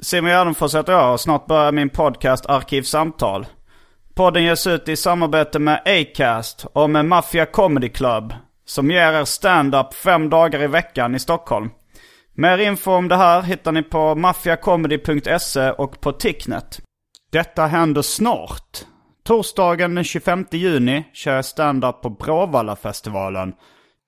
Simon Gärdenfors heter jag och snart börjar min podcast Arkivsamtal. Podden ges ut i samarbete med Acast och med Mafia Comedy Club. Som ger er stand-up fem dagar i veckan i Stockholm. Mer info om det här hittar ni på maffiacomedy.se och på Ticknet. Detta händer snart. Torsdagen den 25 juni kör jag stand-up på Bråvallafestivalen.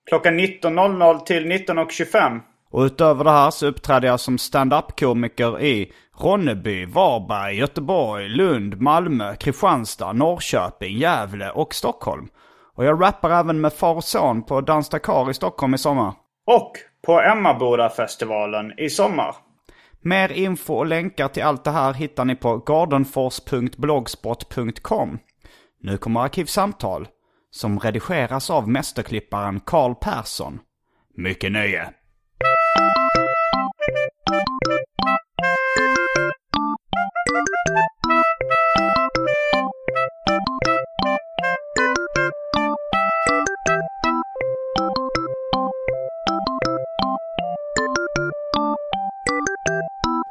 Klockan 19.00 till 19.25. Och utöver det här så uppträder jag som stand-up-komiker i Ronneby, Varberg, Göteborg, Lund, Malmö, Kristianstad, Norrköping, Gävle och Stockholm. Och jag rappar även med far och son på Dans Dakar i Stockholm i sommar. Och på Emmaboda-festivalen i sommar. Mer info och länkar till allt det här hittar ni på gardenfors.blogspot.com. Nu kommer Arkivsamtal, som redigeras av mästerklipparen Karl Persson. Mycket nöje!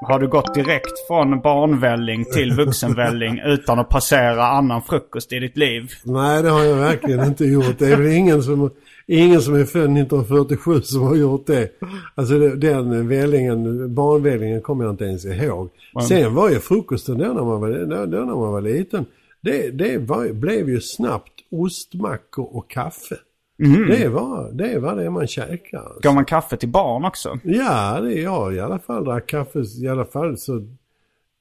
Har du gått direkt från barnvälling till vuxenvälling utan att passera annan frukost i ditt liv? Nej, det har jag verkligen inte gjort. Det är väl ingen som, ingen som är född 1947 som har gjort det. Alltså den vällingen, barnvällingen kommer jag inte ens ihåg. Sen var ju frukosten då när man var, då, när man var liten. Det, det var, blev ju snabbt ostmackor och kaffe. Det, var, det var det man käkade. Gav man kaffe till barn också? Ja, det är jag i alla fall. Drack kaffe i alla fall så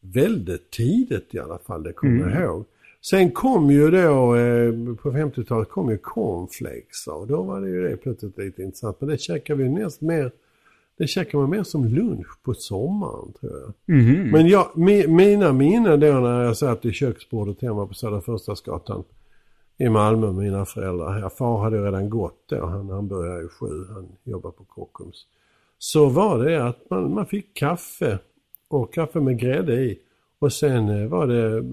väldigt tidigt i alla fall. Det kommer jag ihåg. Sen kom ju då, eh, på 50-talet kom ju cornflakes och då var det ju det plötsligt lite intressant. Men det käkar vi näst mer, det käkar man mer som lunch på sommaren tror jag. Men jag, mi, mina minnen då när jag satt i köksbordet hemma på Södra Förstadsgatan i Malmö med mina föräldrar. Ja, far hade redan gått då, han, han började ju sju, han jobbar på Kockums. Så var det att man, man fick kaffe och kaffe med grädde i. Och sen eh, var det eh,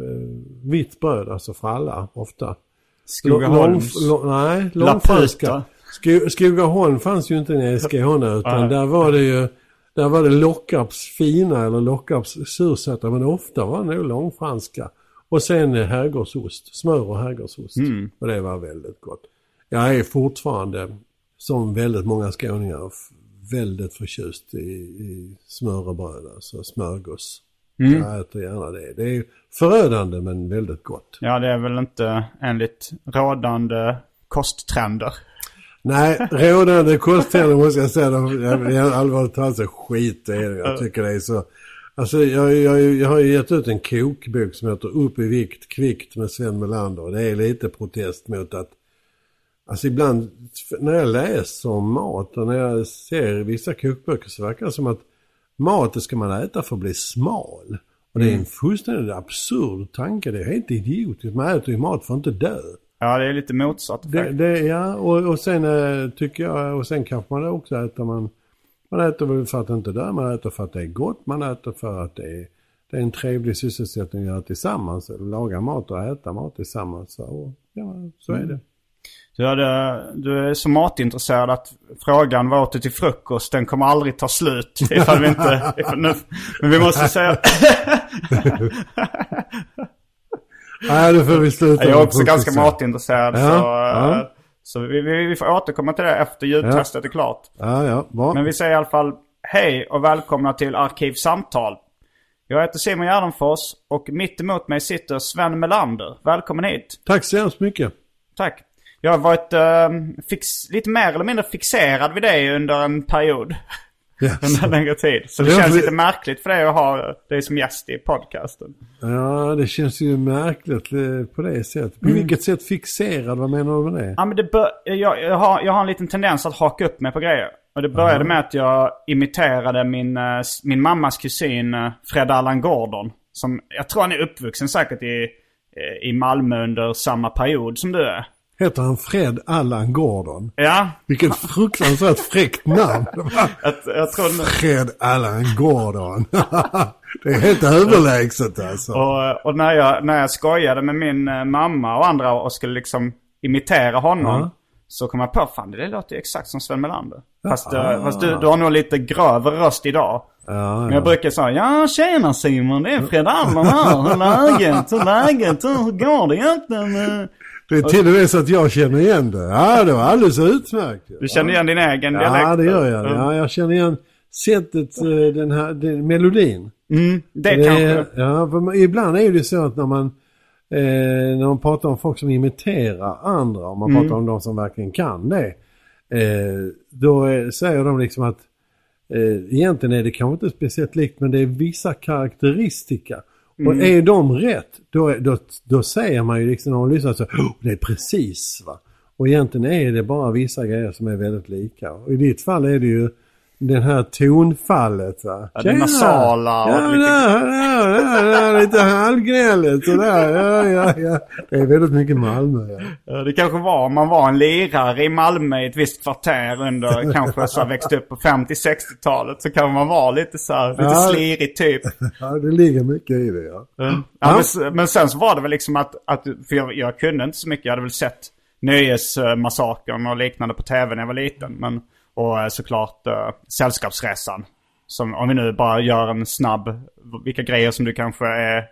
vitt bröd, alltså fralla ofta. Skogaholms? Lång- lång- nej, långfranska. Sko- Skogaholm fanns ju inte nere i Skåne utan Nej. där var det ju där var det Lockarps fina eller Lockarps sursatta men ofta var det nog långfranska. Och sen eh, herrgårdsost, smör och herrgårdsost. Och det var väldigt gott. Jag är fortfarande, som väldigt många skåningar, väldigt förtjust i, i smörrebröd, alltså smörgås. Jag äter gärna det. Det är förödande men väldigt gott. Ja, det är väl inte enligt rådande kosttrender. Nej, rådande kosttrender måste jag säga, jag- allvarligt talat så skit det. Jag tycker det är så... Alltså jag, jag, jag har ju gett ut en kokbok som heter Upp i vikt kvickt med Sven Melander. Det är lite protest mot att... Alltså ibland när jag läser om mat och när jag ser vissa kokböcker så verkar det som att mat det ska man äta för att bli smal. Och det är en fullständigt absurd tanke. Det är helt idiotiskt. Man äter ju mat för att inte dö. Ja, det är lite motsatt Det, det, ja, och, och sen eh, tycker jag, och sen kanske man också äter man, man äter väl för att inte dö, man äter för att det är gott, man äter för att det är, det är en trevlig sysselsättning att göra tillsammans, laga mat och äta mat tillsammans. Så, och, ja, så är det. Du, hade, du är så matintresserad att frågan vad åt du till frukost, den kommer aldrig ta slut. Ifall vi inte, ifall nu, men vi måste säga, Nej, det får vi sluta jag är också ganska matintresserad. Ja, så ja. eh, så vi, vi, vi får återkomma till det efter ljudtestet är klart. Ja, ja, bra. Men vi säger i alla fall hej och välkomna till Arkivsamtal. Jag heter Simon Gärdenfors och mitt emot mig sitter Sven Melander. Välkommen hit. Tack så hemskt mycket. Tack. Jag har varit eh, fix, lite mer eller mindre fixerad vid dig under en period. Yes. under längre tid. Så det Ja, känns för- lite märkligt för dig att ha dig som gäst i podcasten. Ja, det känns ju märkligt eh, på det sättet. På vilket sätt fixerad? Vad menar du med det? Ja, men det bör, jag, jag, har, jag har en liten tendens att haka upp mig på grejer. Och det började med att jag imiterade min, eh, min mammas kusin eh, Fred Allan Gordon. Som, jag tror han är uppvuxen säkert i, i Malmö under samma period som du är. Heter han Fred Allan Gordon? Ja, Vilket fruktansvärt fräckt namn. jag, jag tror... Fred Allan Gordon. det är helt överlägset alltså. Och, och när, jag, när jag skojade med min eh, mamma och andra och skulle liksom imitera honom. Ja. Så kom jag på, fan det låter ju exakt som Sven Melander. Fast, Ja. eh, fast du, du har nog lite grövre röst idag. Ja, Men jag brukar säga, ja tjena Simon, det är Fred Allan här. Hur är läget? Hur är läget? Hur går det egentligen? Det är till och med så att jag känner igen det. Ja, det var alldeles utmärkt. Du känner igen din egen dialekt? Ja, det gör jag. Mm. Ja, jag känner igen sättet, eh, den här den, melodin. Mm, det, Det kanske. är- Ja, för ibland är det så att när man, eh, när man pratar om folk som imiterar andra, om man Mm. pratar om de som verkligen kan det, eh, då säger de liksom att eh, egentligen är det kanske inte speciellt likt men det är vissa karaktäristika. Och Mm. är de rätt, då, då, då säger man ju liksom när man lyssnar så, oh, det är precis va. Och egentligen är det bara vissa grejer som är väldigt lika. Och i ditt fall är det ju den här tonfallet va. Ja, det nasala och ja, lite- där, där, där, lite halvgnälligt sådär. Ja, ja, ja. Det är väldigt mycket Malmö ja. Ja, Det kanske var om man var en lirare i Malmö i ett visst kvarter under kanske så växte upp på 50-60-talet. Så kan man vara lite så här, lite Ja. slirig typ. Ja, det ligger mycket i det ja. Ja, men, men sen så var det väl liksom att, att för jag, jag kunde inte så mycket. Jag hade väl sett Nöjesmassakern och liknande på tv när jag var liten. Men, och eh, såklart uh, Sällskapsresan. Som, om vi nu bara gör en snabb, vilka grejer som du kanske är...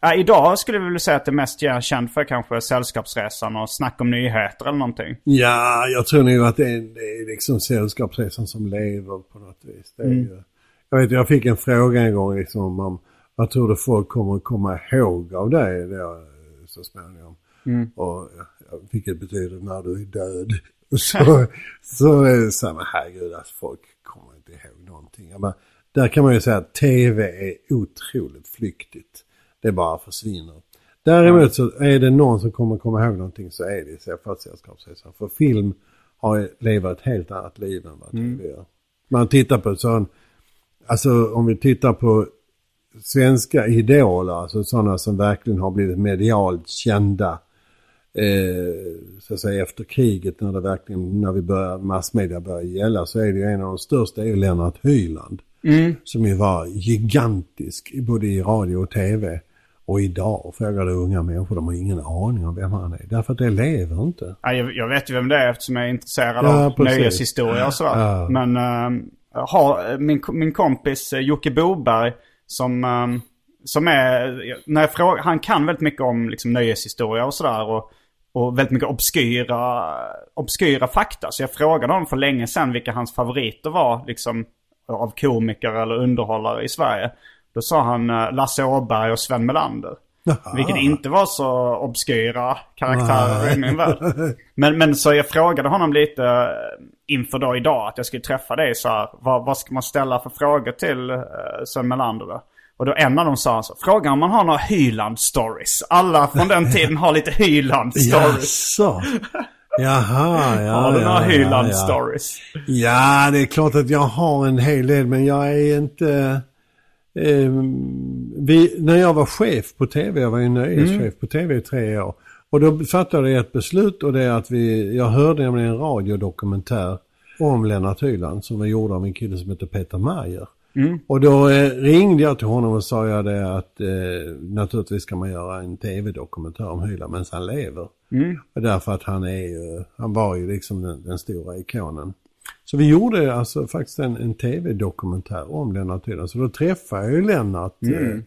Ja, idag skulle vi väl säga att det mest jag är känd för kanske är Sällskapsresan och Snack om nyheter eller någonting. Ja, jag tror nog att det är, det är liksom Sällskapsresan som lever på något vis. Det är ju, jag vet, jag fick en fråga en gång liksom om vad tror du folk kommer att komma ihåg av dig då, så småningom. Och jag fick ett betyder när du är död. Så, så är det så här, men herregud, alltså, folk kommer inte ihåg någonting. Bara, där kan man ju säga att tv är otroligt flyktigt. Det bara försvinner. Däremot så är det någon som kommer komma ihåg någonting så är det i så fall Sällskapsresan. För film har levat ett helt annat liv än vad tv gör. Man tittar på sån, alltså om vi tittar på svenska idoler, alltså sådana som verkligen har blivit medialt kända så att säga efter kriget när det verkligen, när vi börjar, massmedia börjar gälla så är det ju en av de största är ju Lennart Hyland. Som ju var gigantisk både i radio och tv. Och idag frågar du unga människor, de har ingen aning om vem han är. Därför att det lever inte. Ja, jag, jag vet ju vem det är eftersom jag är intresserad Ja, av precis. nöjeshistoria och sådär. Ja. Men äh, har, min, min kompis eh, Jocke Boberg som, äh, som är, när jag frågar, han kan väldigt mycket om liksom, nöjeshistoria och sådär. Och, och väldigt mycket obskyra, obskyra fakta. Så jag frågade honom för länge sedan vilka hans favoriter var liksom, av komiker eller underhållare i Sverige. Då sa han eh, Lasse Åberg och Sven Melander. Vilket inte var så obskyra karaktärer i min värld. Men, men så jag frågade honom lite eh, inför då idag att jag skulle träffa dig så här. Vad, vad ska man ställa för frågor till uh, Sven Melander då? Och då en av dem sa så, fråga om man har några Hyland-stories. Alla från den tiden har lite Hyland-stories. Jaså? Jaha, ja. Har du ja, några ja, Hyland-stories? Ja, det är klart att jag har en hel del men jag är inte... Eh, vi, när jag var chef på tv, jag var ju nöjeschef Mm. på tv i tre år. Och då fattade jag ett beslut och det är att vi, jag hörde nämligen en radiodokumentär om Lennart Hyland som var gjord av en kille som heter Peter Mayer. Mm. Och då eh, ringde jag till honom och sa jag det att eh, naturligtvis ska man göra en tv-dokumentär om Hyland medan han lever. Mm. Och därför att han är ju, han var ju liksom den, den stora ikonen. Så vi gjorde alltså faktiskt en, en tv-dokumentär om Lennart Hyland. Så då träffade jag ju Lennart Mm.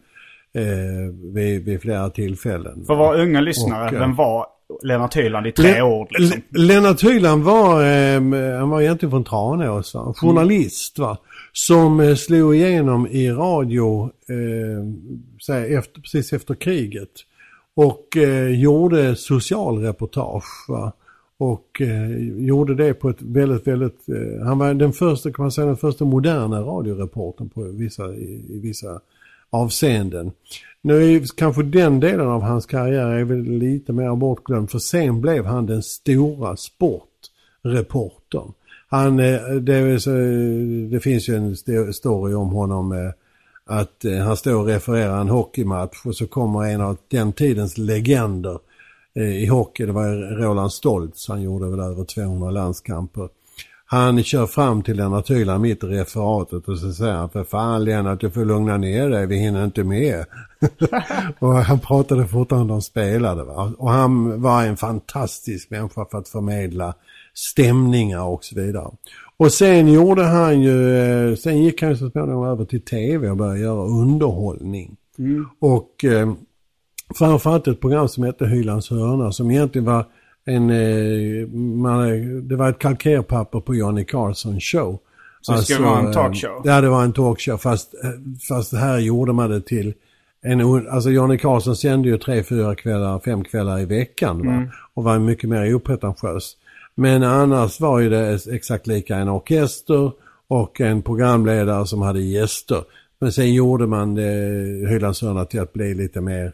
eh, eh, vid, vid flera tillfällen. För våra unga lyssnare, Och, eh, vem var Lennart Hyland i tre Le- ord liksom? Le- Lennart Hyland var, eh, han var egentligen från Tranås, va? journalist va. Som eh, slog igenom i radio eh, efter, precis efter kriget. Och eh, gjorde socialreportage va. Och eh, gjorde det på ett väldigt, väldigt... Eh, han var den första, kan man säga, den första moderna radioreportern på vissa, i, i vissa avseenden. Nu är kanske den delen av hans karriär är väl lite mer bortglömd för sen blev han den stora sportreportern. Han, eh, det, eh, det finns ju en story om honom eh, att han står och refererar en hockeymatch och så kommer en av den tidens legender i hockey, det var Roland Stoltz, han gjorde väl över 200 landskamper. Han kör fram till Lennart Hyland mitt i referatet och så säger han för fan Lennart du får lugna ner dig, vi hinner inte med. och han pratade fortfarande om spelade. Va? Och han var en fantastisk människa för att förmedla stämningar och så vidare. Och sen gjorde han ju, eh, sen gick han så småningom över till tv och började göra underhållning. Mm. Och eh, framförallt ett program som hette Hylands hörna som egentligen var en, eh, man, det var ett kalkerpapper på Johnny Carson show. Så det skulle alltså, vara en talkshow? Ja, det var en talkshow fast, eh, fast här gjorde man det till en, alltså Johnny Carson sände ju tre, fyra kvällar, fem kvällar i veckan va? Mm. och var mycket mer opretentiös. Men annars var ju det exakt lika en orkester och en programledare som hade gäster. Men sen gjorde man Hylandsörna till att bli lite mer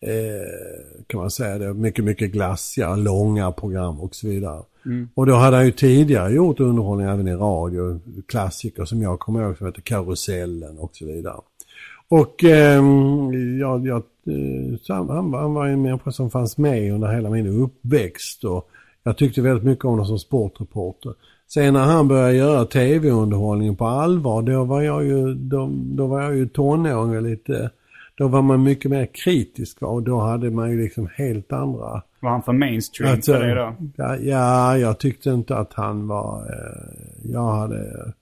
eh, kan man säga det, mycket, mycket glassigare, långa program och så vidare. Mm. Och då hade han ju tidigare gjort underhållning även i radio, klassiker som jag kommer ihåg som heter Karusellen och så vidare. Och eh, ja, ja, eh, han, han var en människa som fanns med under hela min uppväxt och jag tyckte väldigt mycket om honom som sportreporter. Sen när han började göra tv-underhållning på allvar, då var jag ju, då, då var jag ju tonåring och lite då var man mycket mer kritisk och då hade man ju liksom helt andra... Var han för mainstream att, för dig då? Ja, ja, jag tyckte inte att han var... Eh, jag hade...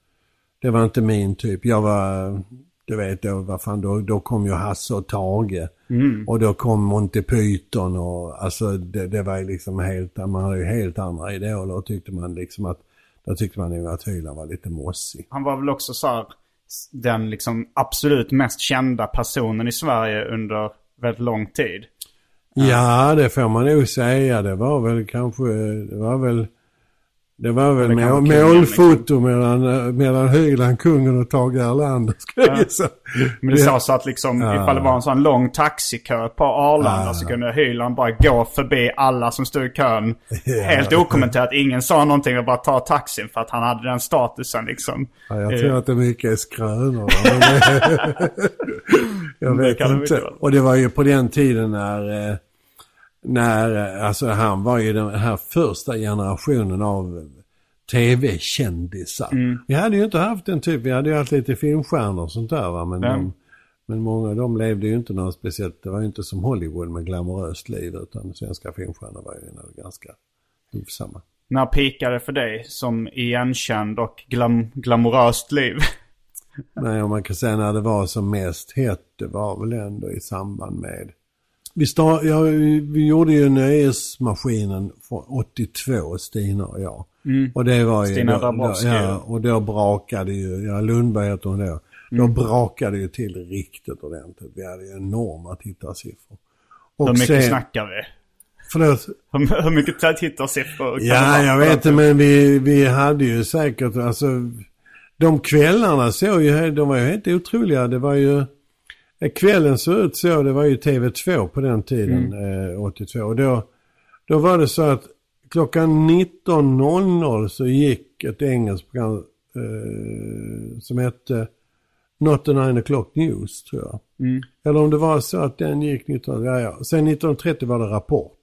Det var inte min typ. Jag var... Du vet, då, vad fan, då, då kom ju Hasse och Tage. Mm. Och då kom Monty Python och alltså det, det var ju liksom helt, man hade ju helt andra idoler och tyckte man liksom att, då tyckte man nog att Hyland var lite mossig. Han var väl också så här den liksom absolut mest kända personen i Sverige under väldigt lång tid. Ja, det får man nog säga. Det var väl kanske, det var väl det var väl mål, målfoto mellan, mellan Hyland, kungen och Tage Erlander ska jag gissa. Men det sa så att liksom ja. ifall det var en sån lång taxikö på Arlanda ja. så kunde Hyland bara gå förbi alla som stod i kön. Ja. Helt okommenterat. Ingen sa någonting och bara ta taxin för att han hade den statusen liksom. Ja, jag tror att det mycket är skrönor. jag vet inte. Och det var ju på den tiden när eh, när, alltså han var ju den här första generationen av tv-kändisar. Mm. Vi hade ju inte haft den typ, vi hade ju haft lite filmstjärnor och sånt där va. Men, mm. de, men många av dem levde ju inte något speciellt, det var ju inte som Hollywood med glamoröst liv utan svenska filmstjärnor var ju ganska hovsamma. När pikade för dig som igenkänd och glam glamoröst liv? Nej, om man kan säga när det var som mest hett, det var väl ändå i samband med vi, start, ja, vi gjorde ju Nöjesmaskinen från 82, Stina och jag. Mm. Och det var ju... Stina Dabrowski. Ja, och då brakade ju, ja Lundberg heter hon då. Då mm. brakade ju till riktigt ordentligt. Vi hade ju enorma tittarsiffror. Och Hur mycket sen, snackar vi? Förlåt? Hur, hur mycket tittarsiffror? Ja, jag vet inte men vi, vi hade ju säkert, alltså de kvällarna såg ju, de var ju helt otroliga. Det var ju Kvällen såg ut så, det var ju TV2 på den tiden, mm. eh, 82. Och då, då var det så att klockan 19.00 så gick ett engelskt program eh, som hette Not the 9 o'clock news tror jag. Mm. Eller om det var så att den gick 19, ja, ja. Sen 19.30 var det Rapport.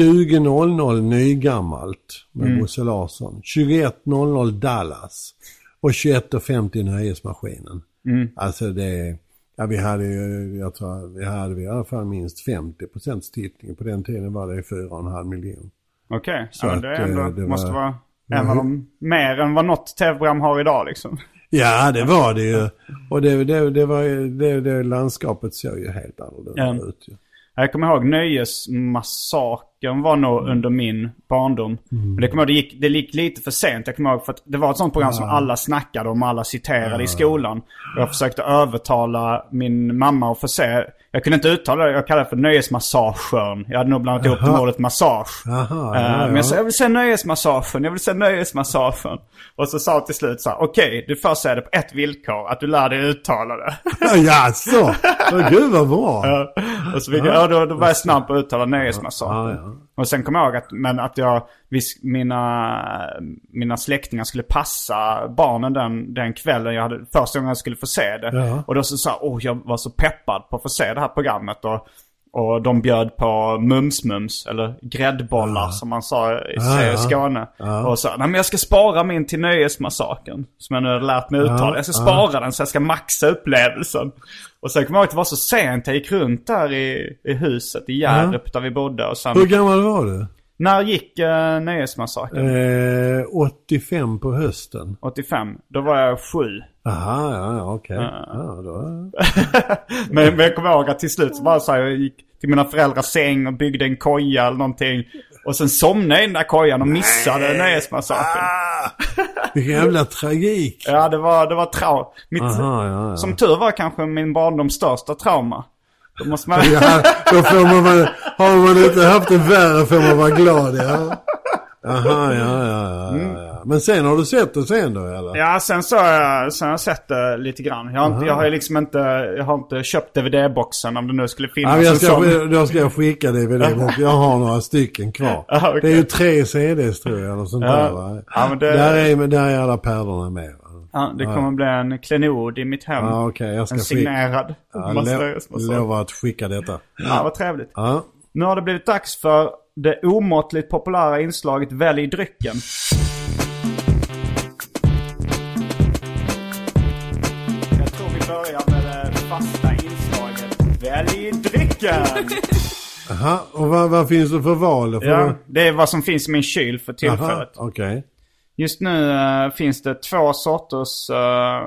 20.00 Nygammalt med mm. Bosse Larsson. 21.00 Dallas. Och 21.50 Nöjesmaskinen. Mm. Alltså det Ja, vi hade ju, jag tror vi hade i alla fall minst 50 procents tittning. På den tiden var det 4,5 miljoner. Okej, okay. ja, det, ändå, det måste vara en av de, mer än vad något tv-program har idag liksom. Ja, det var det ju. Och det, det, det var det, det landskapet såg ju helt annorlunda ja. ut ju. Jag kommer ihåg Nöjesmassakern var nog mm. under min barndom. Mm. Men det kommer det gick, det gick lite för sent. Jag kommer ihåg för att det var ett sånt program ja. som alla snackade om, alla citerade ja. i skolan. Och jag försökte övertala min mamma att få se. Jag kunde inte uttala det. Jag kallade det för nöjesmassagen. Jag hade nog blandat ihop det med ordet massage. Aha, Eh, ja, Men ja. jag sa, jag vill säga nöjesmassagen. Jag vill säga nöjesmassagen. Och så sa jag till slut så här, okej, du får säga det på ett villkor. Att du lär dig uttala det. Jaså? Åh, Gud vad bra. Ja. och så fick jag, ja, då, då var jag snabb på att uttala nöjesmassagen. Ja, ja. Och sen kom jag ihåg att, men att jag, vis- mina, mina släktingar skulle passa barnen den, den kvällen jag hade, första gången jag skulle få se det. Ja. Och då så sa oh, jag var så peppad på att få se det här programmet. Och, och de bjöd på mums-mums, eller gräddbollar som man sa i Ja, ja. Skåne. Och sa, nej men jag ska spara min till nöjesmassaken. Som jag nu har lärt mig uttala. Ja, Jag ska ja. spara den så jag ska maxa upplevelsen. Och sen kom jag ihåg att det var så sent. Jag gick runt där i, i huset i Hjärup där vi bodde. Och sen, Hur gammal var du? när gick uh, Nöjesmassakern? Eh, 85 på hösten. 85. Då var jag sju. Aha, ja, ja okej. Ja, då... Men, men jag kommer ihåg att till slut så bara så här, jag gick till mina föräldrars säng och byggde en koja eller någonting. Och sen somnade jag i den där kojan och missade Nöjesmassakern. Ah, vilken jävla tragik. Ja, det var, det var trauma. Ja, ja. Som tur var kanske min barndoms största trauma. Då måste man... Ja, då får man, vara- har man inte haft det värre får man vara glad, ja. Aha, ja, ja, ja, ja. Men sen har du sett det sen då, eller? Ja, sen så har jag, sen har jag sett det lite grann. Jag har, inte, jag har ju liksom inte, jag har inte köpt DVD-boxen om det nu skulle Ja, finnas men jag en ska, sån. då ska jag skicka DVD bok. Jag har några stycken kvar. Ja, okej. Det är ju tre CDs tror jag. Eller sånt Ja. där, va? Ja, men det- där, är, där är alla pärlorna med. Ja, det kommer bli en klenod i mitt hem. Ja, ska en signerad. Ja, lo- lovar att skicka detta. Ja, vad trevligt. Ja. Nu har det blivit dags för det omåttligt populära inslaget Välj drycken. Välj drycken! Aha, och vad, vad finns det för val? För Ja, det är vad som finns i min kyl för Aha, tillfället. okej. Just nu eh, finns det två sorters eh,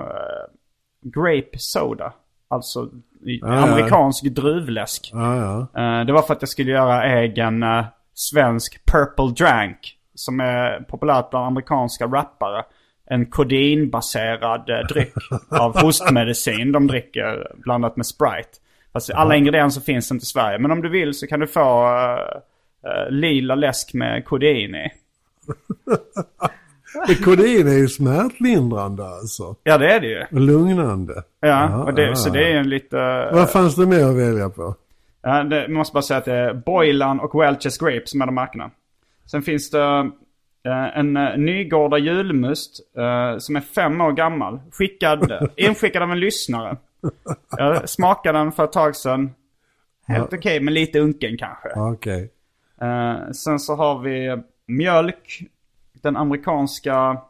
grape soda. Alltså ja. amerikansk druvläsk. Ja, ja. Eh, det var för att jag skulle göra egen svensk purple drank. Som är populärt bland amerikanska rappare. En kodeinbaserad eh, dryck av hostmedicin de dricker blandat med Sprite. Fast alla ingredienser finns inte i Sverige. Men om du vill så kan du få eh, lila läsk med kodein i. Kodein är ju smärtlindrande alltså. Ja det är det ju. Och lugnande. Ja, och det, ja, så det är en lite... Vad fanns det mer att välja på? Ja, det, jag måste bara säga att det är Boylan och Welch's Grape som är de märkena. Sen finns det en uh, Nygårda julmust som är fem år gammal. Skickad, inskickad av en lyssnare. Jag smakade den för ett tag sedan. Helt okej, men lite unken kanske. Okej. Eh, sen så har vi mjölk. Den amerikanska...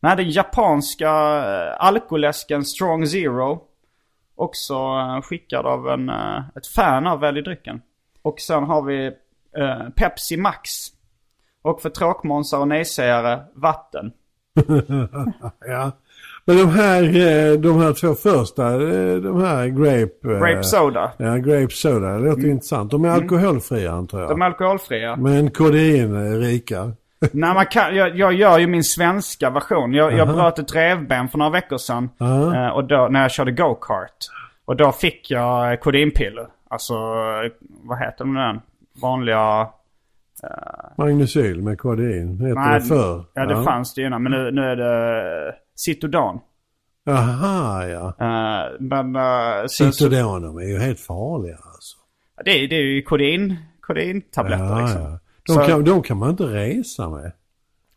Nej, den japanska uh, alkoläsken Strong Zero. Också eh, skickad av en, eh, ett fan av Välj drycken. Och sen har vi eh, Pepsi Max. Och för tråkmånsar och nejsägare, vatten. Ja. Men de här, eh, de här två första, eh, de här grape... eh, Grape soda. Ja, grape soda. Det låter intressant. De är alkoholfria antar jag. De är alkoholfria. Men kodein är rika. Nej, man kan, jag, jag gör ju min svenska version. Jag, jag bröt ett revben för några veckor sedan. Aha. Eh, och då, när jag körde go-kart. Och då fick jag kodinpiller. Alltså, vad heter de nu? Vanliga... Magnesyl med kodein heter det förr. ja det fanns det innan. Men nu, nu är det eh, Citodan. Aha, ja. Eh, men... Uh, så, så, Citodon, de är ju helt farliga alltså. det, är- det är ju kodin, kodintabletter Ja, liksom. ja. De, Så- kan, de kan man inte resa med.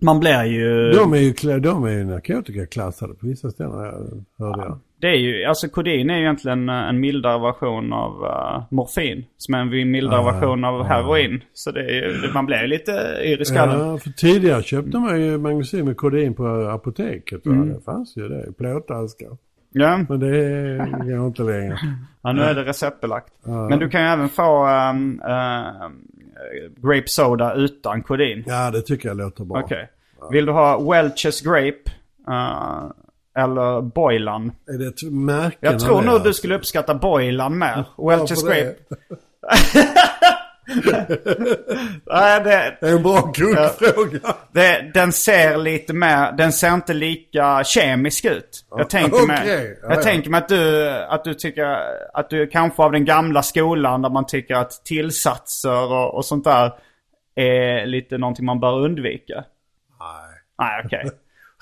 Man blir ju... De är ju, de är ju narkotikaklassade på vissa ställen, hörde jag. Det är ju, alltså kodin är ju egentligen eh, en mildare version av eh, morfin. Som är en mildare Ah, version av heroin. Så det är ju, man blir lite yr i skallen. Ja, för tidigare köpte man ju magnesyl med kodein på apoteket. Mm. Det fanns ju det i plåtaskar. Ja. Men det går inte längre. ja, nu är det receptbelagt. Men du kan ju även få um, uh, grape soda utan kodin. Ja, det tycker jag låter bra. Okej. Vill du ha Welch's Grape? eh, eller Boylan? Är det ett märken Jag tror nog du skulle uppskatta Boylan mer. Welch's Varför Grape. Nej, det, Det är en bra kuggfråga. den ser lite mer, den ser inte lika kemisk ut. Jag tänker mig. Ja, jag ja. tänker mig att du, att du tycker att du kanske av den gamla skolan där man tycker att tillsatser och, och sånt där är lite någonting man bör undvika. Nej. Nej, okej.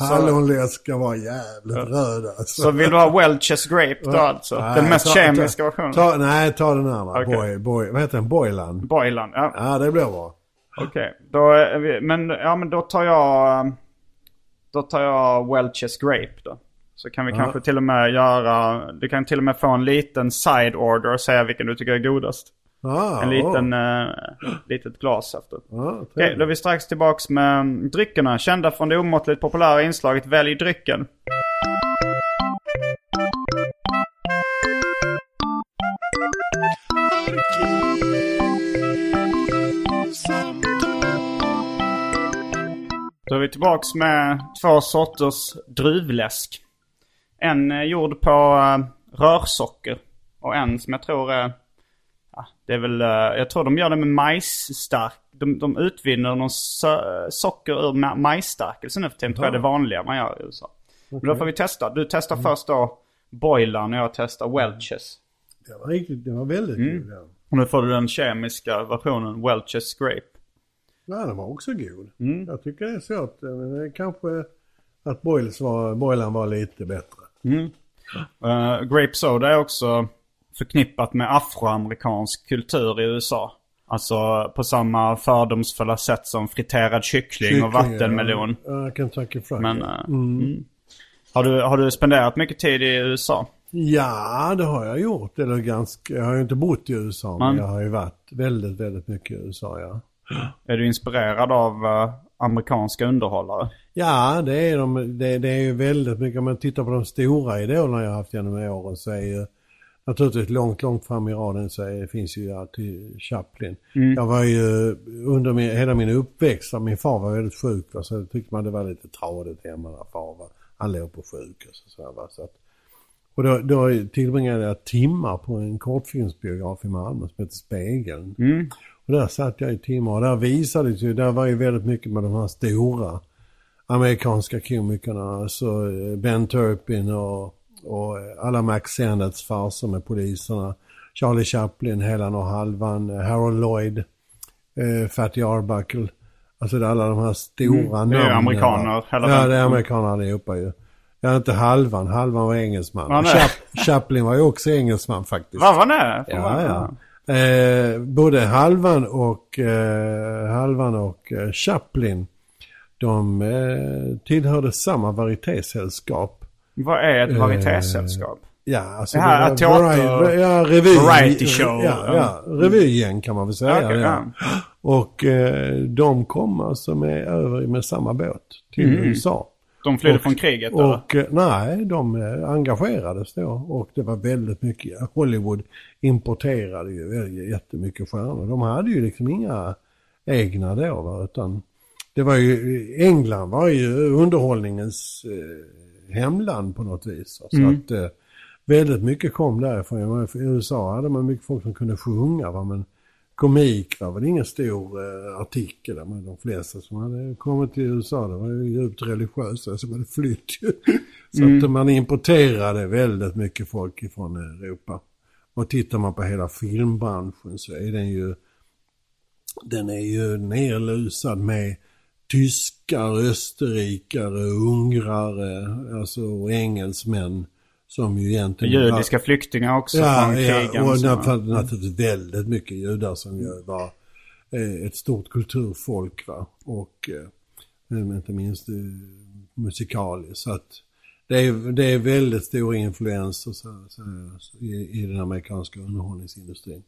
Hallonläsk ska vara jävligt röd alltså. Så vill du ha Welch's Grape då alltså? Nej, den mest ta- kemiska versionen? Ta, nej, ta den andra. Okej. Boy, boy, vad heter den? Boylan? Boylan, ja. Ja, det blir bra. Okej, vi, men, ja, men då tar jag Då tar jag Welch's Grape då. Så kan vi kanske till och med göra Du kan till och med få en liten side order och säga vilken du tycker är godast. Ah, En liten, eh, litet glas efter. Ja, Okej, trevligt. då är vi strax tillbaks med dryckerna. Kända från det omåttligt populära inslaget Välj drycken. Då är vi tillbaks med två sorters druvläsk. En är gjord på eh, rörsocker. Och en som jag tror är... Ja, det är väl... eh, jag tror de gör det med majsstark. De, de utvinner någon so- socker ur ma- majsstärkelse nu för tiden. Tror jag det vanliga man gör i USA. Men då får vi testa. Du testar först då Boylan och jag testar Welch's. Det var riktigt, det var väldigt Mm. god. Och nu får du den kemiska versionen Welch's Grape. ja, den var också god. Mm. Jag tycker det är så att men är kanske att Boyles var, var lite bättre. Uh, grape soda är också förknippat med afroamerikansk kultur i USA. Alltså på samma fördomsfulla sätt som friterad kyckling, och Kyckling, vattenmelon. Ja, Kentucky Fried. Men, eh, mm. Har, du, har du spenderat mycket tid i USA? Ja, det har jag gjort. Eller ganska, jag har ju inte bott i USA, men Men- jag har ju varit väldigt, väldigt mycket i USA, ja. Är du inspirerad av eh, amerikanska underhållare? Ja, det är, de, det, det är ju väldigt mycket. Om man tittar på de stora idolerna jag har haft genom åren så är ju naturligtvis långt, långt fram i raden så finns ju alltid Chaplin. Jag var ju under min, hela min uppväxt, min far var väldigt sjuk va, så tyckte man det var lite tradigt hemma när far var, han låg på sjukhus och så, va, så att, och då, då tillbringade jag timmar på en kortfilmsbiograf i Malmö som heter Spegeln. Och där satt jag i timmar och där visades ju, där var ju väldigt mycket med de här stora amerikanska komikerna. Alltså eh, Ben Turpin och, och alla Max Sennets farser med poliserna. Charlie Chaplin, Helan och Halvan, eh, Harold Lloyd, eh, Fatty Arbuckle. Alltså det är alla de här stora Mm, det är namnen. amerikaner, hela Ja, det är amerikaner allihopa ju. Ja, inte Halvan. Halvan var engelsman. Chap- Chaplin var ju också engelsman faktiskt. Var det? Ja, ja. Eh, både Halvan och, eh, Halvan och eh, Chaplin, de eh, tillhörde samma varietésällskap. Vad är ett varietésällskap? Ja, alltså Det här, var teater- ja, revy, variety show. Ja, ja, revyen kan man väl säga. Okej, ja. Och eh, de kom alltså med, över med samma båt till Mm. USA. De flydde Och- från kriget eller? Och eh, nej, de eh, engagerades då och det var väldigt mycket. Hollywood importerade ju jättemycket stjärnor. De hade ju liksom inga egna då va, utan det var ju, England var ju underhållningens eh, hemland på något vis. Så att eh, väldigt mycket kom därifrån. I USA hade man mycket folk som kunde sjunga va, men komik var väl ingen stor eh, artikel. Men de flesta som hade kommit till USA det var ju djupt religiösa som hade flytt. Så att man importerade väldigt mycket folk ifrån Europa. Och tittar man på hela filmbranschen så är den ju den är ju nerlusad med tyskar, österrikare, ungrare, alltså och engelsmän som ju egentligen... Judiska flyktingar också Ja, från ja krigen. och så- nat- naturligtvis väldigt mycket judar som ju var eh, ett stort kulturfolk va. Och eh, inte minst eh, musikaliskt. Så att det är, det är väldigt stora influenser så, så, i, i den amerikanska underhållningsindustrin.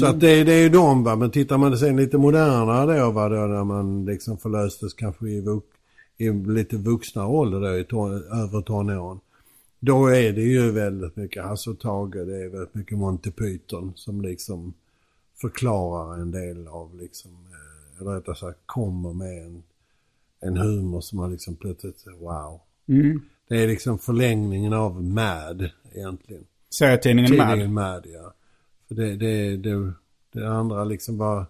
Så att det, det är ju de va, men tittar man sen lite modernare då va, då när man liksom förlöstes kanske i, vux, i lite vuxna ålder då, i ton, övre tonåren. Då är det ju väldigt mycket Hasse och Tage, det är väldigt mycket Monty Python som liksom förklarar en del av liksom, eh, eller rättare sagt kommer med en, en humor som man liksom plötsligt, wow. Mm. Det är liksom förlängningen av Mad egentligen. Serietidningen Mad. Tidningen Mad, ja. För det, det, det, Det andra liksom var...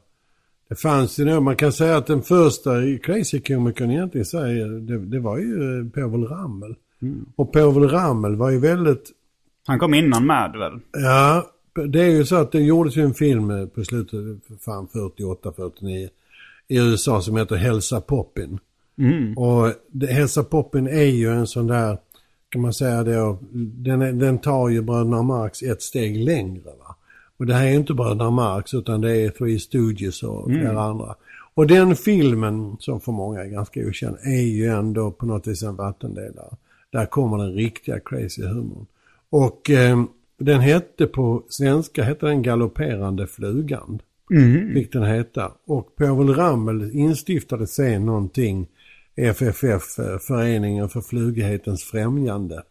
Det fanns ju nog, man kan säga att den första Crazy-komikern egentligen säger, det, det var ju eh, Povel Ramel. Och Povel Ramel var ju väldigt Han kom innan med väl? Ja, det är ju så att det gjordes ju en film eh, på slutet, fan 48, 49 i USA som heter Hälsa Poppin. Och det, Hälsa Poppin är ju en sån där, kan man säga det, den, den tar ju Bröderna Marx ett steg längre. Va? Och det här är inte Bröderna Marx utan det är Three Stooges och flera andra. Och den filmen, som för många är ganska okänd, är ju ändå på något vis en vattendelare. Där kommer den riktiga crazy humorn. Och eh, den hette på svenska hette den Galopperande flugan. Fick den heta. Och Povel Ramel instiftade sen någonting, FFF, eh, Föreningen för flugighetens främjande.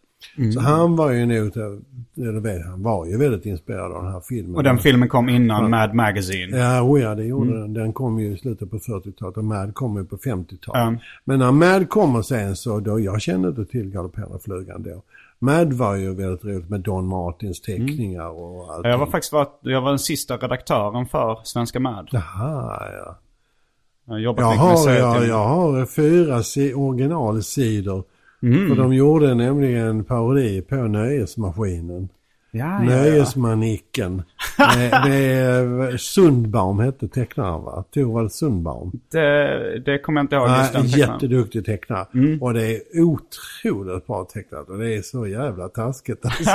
Så han var ju nog, eller vet, han var ju väldigt inspirerad av den här filmen. Och den filmen kom innan Mad Magazine. Ja, oh ja, det gjorde den. Den kom ju i slutet på 40-talet och Mad kom ju på 50-talet. Ja. Men när Mad kommer sen så, då, jag kände inte till Galopperande flugan då. Mad var ju väldigt roligt med Don Martins teckningar och allt. Jag var faktiskt var, jag var den sista redaktören för Svenska Mad. Jaha, ja. Jag har Jag har, jag, har fyra si- originalsidor. Mm. För de gjorde nämligen en parodi på Nöjesmaskinen. Ja, ja, ja. Nöjesmanicken. det, det är Sundbaum hette tecknaren va? Torvald Sundbaum. Det, det kommer jag inte ihåg just Ja, den tecknaren. jätteduktig tecknare. Och det är otroligt bra tecknat och det är så jävla taskigt. Alltså.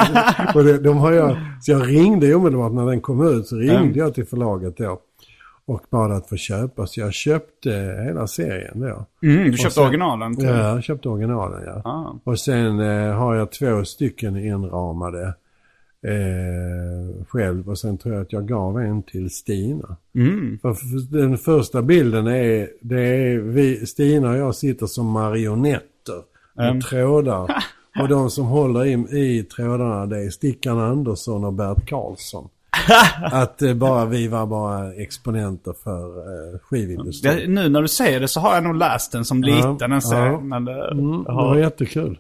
och det, de har jag, så jag ringde omedelbart när den kom ut så ringde Mm. jag till förlaget då. Och bad att få köpa så jag köpte hela serien då. Mm, du köpte sen- originalen? Till. Ja, jag köpte originalen ja. Ah. Och sen eh, har jag två stycken inramade eh, själv och sen tror jag att jag gav en till Stina. Mm. För den första bilden är, det är vi, Stina och jag sitter som marionetter med Mm. trådar. Och de som håller i, i trådarna det är Stickan Andersson och Bert Karlsson. Att eh, bara vi var bara exponenter för eh, skivindustrin. Det, nu när du säger det så har jag nog läst den som liten en ja. Men, det, Mm, det var jättekul.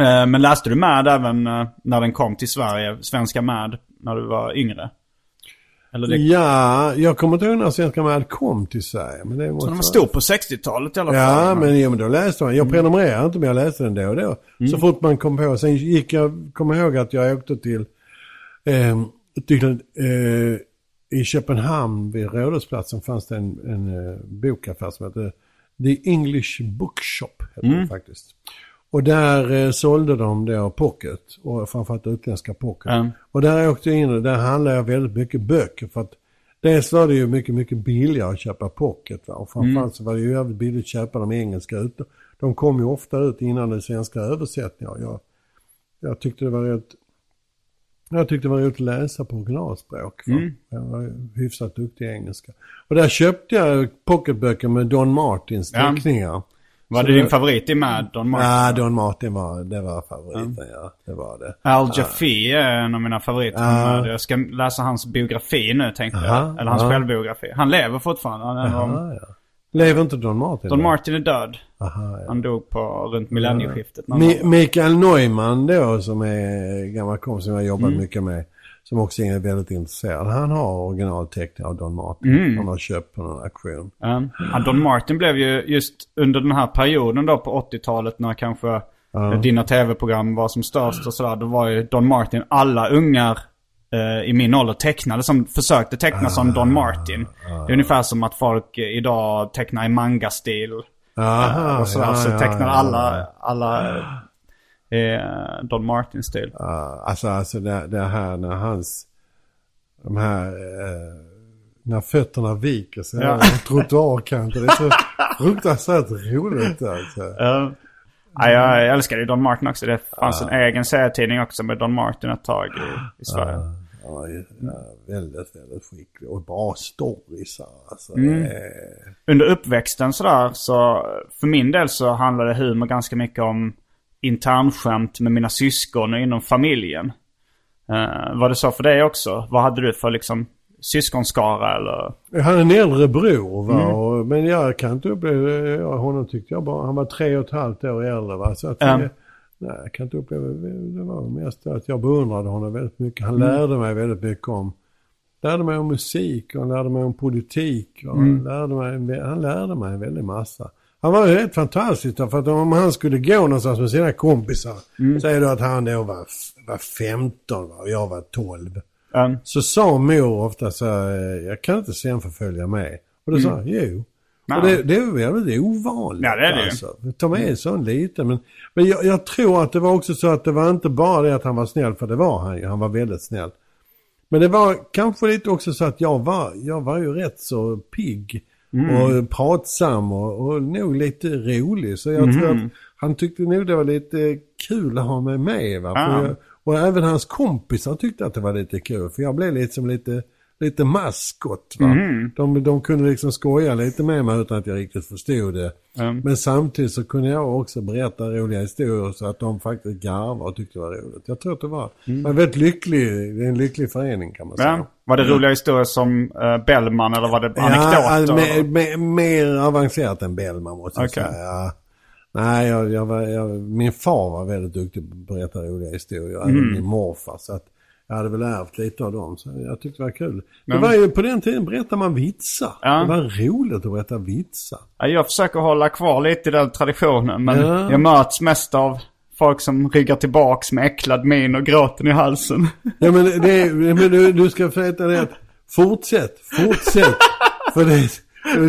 Eh, men läste du med även eh, när den kom till Sverige? Svenska med när du var yngre? Eller det, Ja, jag kommer inte ihåg när Svenska Mad kom till Sverige. Men det så den var stor på 60-talet i alla fall. Ja, men, jo, men då läste man. Jag prenumererade inte, men jag läste den då och då. Så fort man kom på. Sen gick jag, kommer ihåg att jag åkte till, eh, till eh, i Köpenhamn vid Rådhusplatsen fanns det en, en eh, bokaffär som hette The English Bookshop. Hette det faktiskt. Och där eh, sålde de då pocket och framförallt utländska pocket. Mm. Och där åkte jag in och där handlade jag väldigt mycket böcker för att dels var det ju mycket, mycket billigare att köpa pocket va? och framförallt så var det ju jävligt billigt att köpa de engelska ut. De kom ju ofta ut innan den svenska översättningen. Jag, jag tyckte det var rätt jag tyckte det var roligt att läsa på originalspråk. va? Jag var hyfsat duktig i engelska. Och där köpte jag pocketböcker med Don Martins Ja. teckningar. var så det det- din favorit i Mad, Don Martin? Ja, Don Martin var, det var favoriten, ja. Det var det. Al Jaffe är en av mina favoriter. Ja. Jag ska läsa hans biografi nu tänkte Aha, jag. Eller hans ja. självbiografi. Han lever fortfarande. Han är Aha, ja. Lever inte Don Martin? Don? Martin är död. Aha, ja. Han dog på runt millennieskiftet. Mi- var- Mikael Neumann då som är gammal kompis som jag jobbat Mm. mycket med. Som också är väldigt intresserad. Han har originalteckningar av Don Martin. Mm. Han har köpt på någon auktion. Ja. Ja, Don Martin blev ju just under den här perioden då på 80-talet när kanske dina tv-program var som störst och sådär. Då var ju Don Martin, alla ungar i min ålder tecknade som, försökte teckna som Don Martin. Det är ungefär som att folk eh, idag tecknar i manga-stil. Aha, och sådär, ja, så ja, tecknar ja, alla, alla eh, Don Martin-stil. Ja, alltså, alltså det, det här när hans... De här... Eh, när fötterna viker sig Ja. trottoarkanten. Det är så fruktansvärt roligt alltså. Ja. Ja, jag älskar ju Don Martin också. Det fanns en egen serietidning också med Don Martin ett tag i, i Sverige. Ja, ja, väldigt, väldigt skicklig. Och bra stories alltså. Mm. Är- Under uppväxten sådär så för min del så handlade humor ganska mycket om internskämt med mina syskon och inom familjen. Eh, var det så för dig också? Vad hade du för liksom syskonskara eller? Jag hade en äldre bror va. Mm. Och, men jag kan inte uppleva, honom tyckte jag bara, han var tre och ett halvt år äldre va. Så att, Ja. Det, nej, jag kan inte uppleva, det var mest att jag beundrade honom väldigt mycket. Han Mm. lärde mig väldigt mycket om lärde mig om musik och han lärde mig om politik. Och han, lärde mig, han lärde mig en väldig massa. Han var ju rätt fantastisk för att om han skulle gå någonstans med sina kompisar. Säg då att han då var, var 15 va, och jag var 12. Um, Så sa mor ofta så här, eh, jag kan inte sen få följa med. Och då sa han, jo. Och det, det är ju väldigt ovanligt. Ja, det är det alltså. Ta med en sån liten. Men, men jag, jag tror att det var också så att det var inte bara det att han var snäll, för det var han ju. Han var väldigt snäll. Men det var kanske lite också så att jag var, jag var ju rätt så pigg. Och pratsam och, och nog lite rolig. Så jag tror att han tyckte nog det var lite kul att ha mig med. Va? Ja. jag, och även hans kompisar tyckte att det var lite kul. För jag blev liksom lite, lite maskot. Va? De, de kunde liksom skoja lite med mig utan att jag riktigt förstod det. Mm. Men samtidigt så kunde jag också berätta roliga historier så att de faktiskt garvade och tyckte det var roligt. Jag tror att det var, var väldigt lycklig, det är en lycklig förening kan man säga. ja. Var det roliga historier som uh, Bellman eller var det anekdoter? Ja, med, med, mer avancerat än Bellman måste jag säga. Nej, jag, jag var, jag, min far var väldigt duktig på att berätta roliga historier. Mm. Även min morfar. Så att jag hade väl ärvt lite av dem. Så jag tyckte det var kul. Ja. Det var ju på den tiden berättade man vitsar. Ja. Det var roligt att berätta vitsar. Ja, Jag försöker hålla kvar lite i den traditionen men Ja. jag möts mest av folk som ryggar tillbaks med äcklad min och gråten i halsen. Ja men, det, men du, du ska veta det att fortsätt, fortsätt. För det,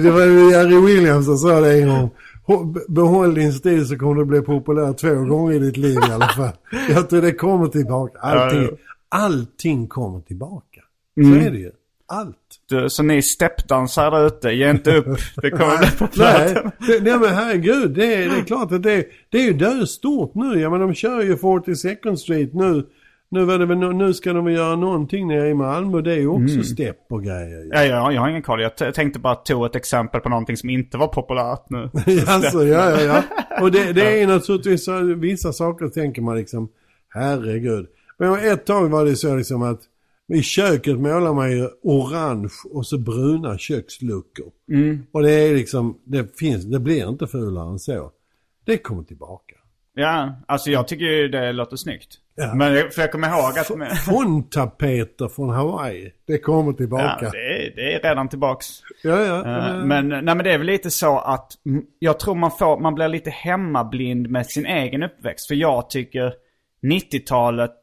det var ju Jerry Williams som sa det en gång. Hå- Behåll din stil så kommer du bli populär två gånger i ditt liv i alla fall. Jag tror det kommer tillbaka. Allting, Ja, ja. Allting kommer tillbaka. Mm. Så är det ju. Allt. Du, så ni steppdansar där ute, ge inte upp. Det kommer bli populärt. Nej, det, nej men herregud. Det är, det är klart att det, det är ju döstort nu. Ja men de kör ju 42nd Street nu. Nu, var det väl, nå- nu ska de väl göra någonting nere i Malmö. Det är ju också Mm. stepp och grejer. Ja, ja, jag har ingen koll. Jag tänkte bara ta ett exempel på någonting som inte var populärt nu. alltså, ja, ja, ja. Och det, det är naturligtvis så, vissa saker tänker man liksom, herregud. Men ett tag var det så liksom att i köket målar man ju orange och så bruna köksluckor. Mm. Och det är liksom, det finns, det blir inte fulare än så. Det kommer tillbaka. Ja, alltså jag tycker ju det låter snyggt. Ja. Men för jag kommer ihåg att... Med, Fondtapeter från Hawaii, det kommer ja, tillbaka. det, är, det är redan tillbaks. Ja, ja. Eh, Men, nej, men det är väl lite så att jag tror man, får, man blir lite hemmablind med sin egen uppväxt. För jag tycker 90-talet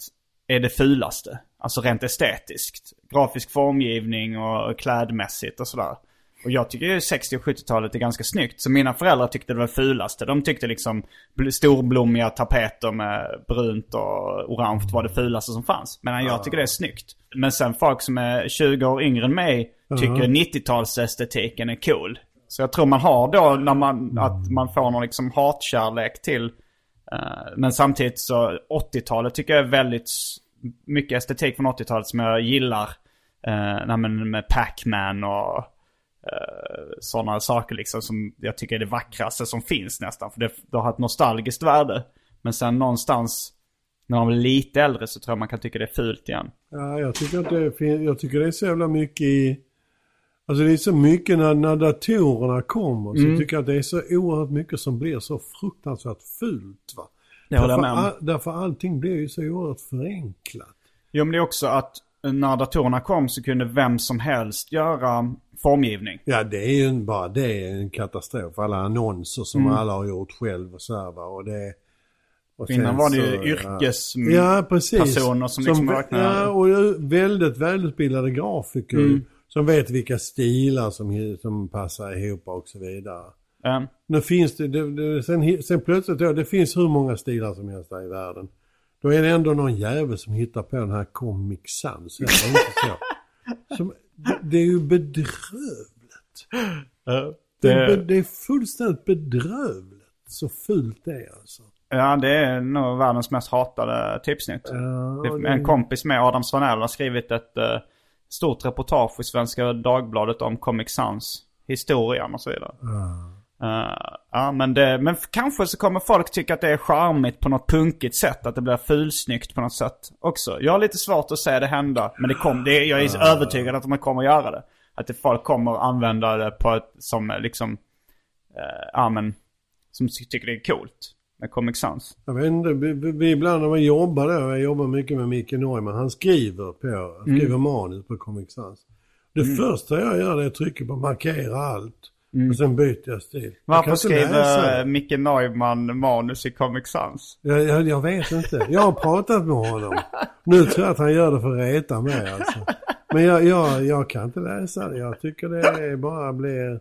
är det fulaste. Alltså rent estetiskt. Grafisk formgivning och klädmässigt och sådär. Och jag tycker ju 60 och 70-talet är ganska snyggt. Så mina föräldrar tyckte det var fulaste. De tyckte liksom bl- storblommiga tapeter med brunt och orange var det fulaste som fanns. Medan jag tycker det är snyggt. Men sen folk som är 20 år yngre än mig tycker 90-talsestetiken är cool. Så jag tror man har då när man, att man får någon liksom hatkärlek till. Eh, men samtidigt så 80-talet tycker jag är väldigt mycket estetik från 80-talet som jag gillar. Eh, med Pac-Man och eh, sådana saker liksom som jag tycker är det vackraste som finns nästan. För det, det har ett nostalgiskt värde. Men sen någonstans när man blir lite äldre så tror jag man kan tycka det är fult igen. Ja, jag tycker, att det, jag tycker det är så jävla mycket i... Alltså det är så mycket när, när datorerna kommer så Mm. tycker jag att det är så oerhört mycket som blir så fruktansvärt fult va. Det därför, med all, därför allting blir ju så oerhört förenklat. Jo men det är också att när datorerna kom så kunde vem som helst göra formgivning. Ja det är ju bara det är en katastrof. Alla annonser som Mm. alla har gjort själv och så här, va. Och det, och Innan var det ju så, yrkes- ja, personer som liksom räknar- Ja, och väldigt välutbildade grafiker Mm. Som vet vilka stilar som, som passar ihop och så vidare. Eh, Nu finns det, det, det sen, sen plötsligt då, det finns hur många stilar som helst där i världen. Då är det ändå någon jävel som hittar på den här Comic Sans. Som, det, är ju bedrövligt. Det, är, det är fullständigt bedrövligt. Så fult det är alltså. Ja, det är nog världens mest hatade typsnitt. Ja, Det- det- En kompis med Adam Svanell har skrivit ett eh, stort reportage i Svenska Dagbladet om Comic Sans historien och så vidare. Eh, ja, men, det, men kanske så kommer folk tycka att det är charmigt på något punkigt sätt. Att det blir fulsnyggt på något sätt också. Jag har lite svårt att se det hända. Men det kom, det, jag är övertygad att de kommer att göra det. Att det, folk kommer att använda det på ett som liksom, eh, ja men, som ty- tycker det är coolt. Med Comic Sans? Jag vet inte, ibland när man jobbar då, jag jobbar mycket med Micke Neumann, han skriver på, han skriver manus på Comic Sans. Det första jag gör är att trycka på markera allt. Och sen byter jag stil. Varför skriver. Micke Neumann manus i Comic Sans? Jag, jag, jag vet inte. Jag har pratat med honom. Nu tror jag att han gör det för att reta mig alltså. Men jag, jag, jag kan inte läsa det. Jag tycker det bara blir...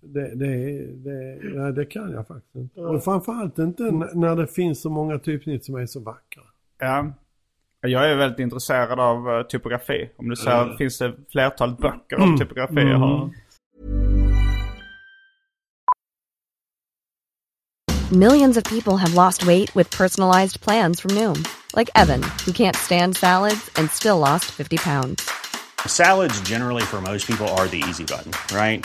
Det, det, det, ja, det kan jag faktiskt inte. Och framförallt inte när det finns så många typsnitt som är så vackra. Ja. Jag är väldigt intresserad av eh, typografi. Om du säger, finns det flertalet böcker om typografi jag har? Millions of people have lost weight with personalized plans from Noom, like Evan, who can't stand salads and still lost 50 pounds. Salads, generally, for most people, are the easy button, right?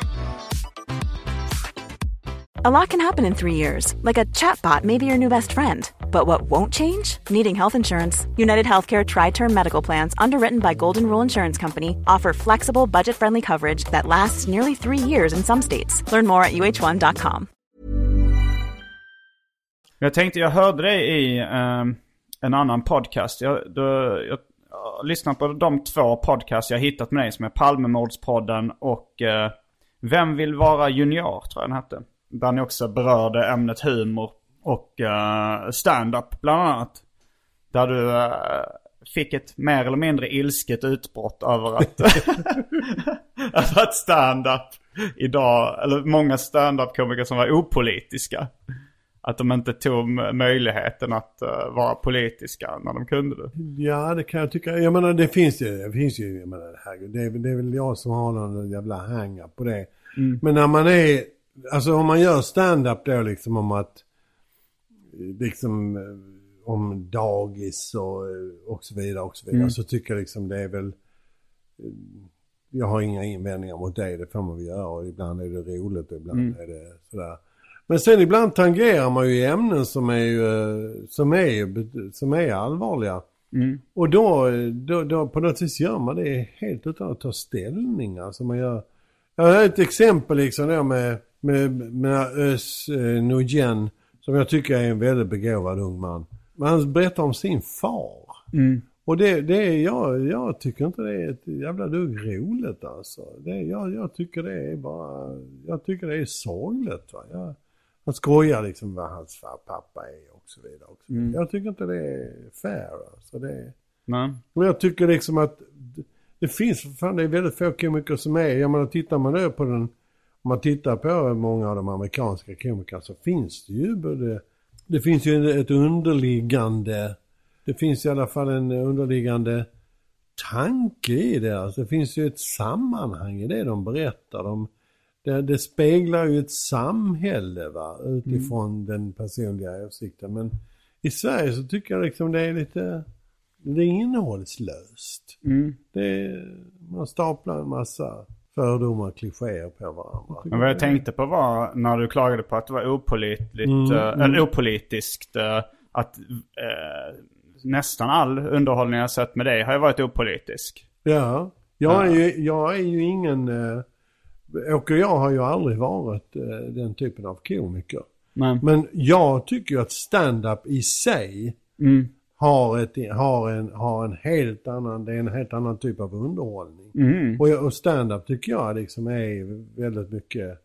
A lot can happen in three years, like a chatbot may be your new best friend. But what won't change? Needing health insurance. United Healthcare Tri Term Medical Plans, underwritten by Golden Rule Insurance Company, offer flexible, budget friendly coverage that lasts nearly three years in some states. Learn more at uh1.com. Jag tänkte, jag hörde dig i ehm, en annan podcast. Jag, jag, har lyssnat på de två podcasts jag hittat med dig som är Palmemordspodden och eh, Vem vill vara junior tror jag den hette. Där ni också berörde ämnet humor och uh, stand-up bland annat. Där du eh, fick ett mer eller mindre ilsket utbrott över att, över att stand-up idag, eller många stand-up-komiker som var opolitiska. Att de inte tog möjligheten att eh, vara politiska när de kunde det. Ja, det kan jag tycka. Jag menar, det finns ju, det finns ju, jag menar, herregud, det är, det är väl jag som har någon jävla hanga på det. Men när man är, alltså om man gör stand-up då liksom om att, liksom om dagis och, och så vidare och så vidare. Så tycker jag liksom det är väl, eh, jag har inga invändningar mot det, det får man väl göra och ibland är det roligt och ibland är det sådär. Men sen ibland tangerar man ju ämnen som är, ju, eh, som är, som är allvarliga. Och då, då, då på något vis gör man det helt utan att ta ställning. Alltså man gör, jag har ett exempel liksom då med, med, med Özz eh, Nujen som jag tycker är en väldigt begåvad ung man. Men han berättar om sin far. Och det, det är, jag, jag tycker inte det är ett jävla dugg roligt alltså. Det, jag, jag tycker det är bara, jag tycker det är sorgligt va. Jag, han skojar liksom vad hans far, pappa är och så vidare. Och så vidare. Jag tycker inte det är fair alltså. Det Nej. men jag tycker liksom att det- finns, fan det är väldigt få komiker som är, jag menar tittar man då på den, om man tittar på många av de amerikanska komikerna så finns det ju både, det finns ju ett underliggande, det finns i alla fall en underliggande tanke i det. Alltså det finns ju ett sammanhang i det de berättar. De, det, det speglar ju ett samhälle va, utifrån den personliga åsikten. Men i Sverige så tycker jag liksom det är lite, det är innehållslöst. Det är, man staplar en massa fördomar och klichéer på varandra. Men vad jag tänkte på var när du klagade på att det var opolitligt, eh, eller opolitiskt. eh, att eh, nästan all underhållning jag sett med dig har ju varit opolitisk. Ja, jag är ju, jag är ju ingen... Äh, Åke och jag har ju aldrig varit den typen av komiker. Men, Men jag tycker ju att stand-up i sig mm, har, ett, har, en, har en helt annan, det är en helt annan typ av underhållning. mm, Och, och stand-up tycker jag liksom är väldigt mycket...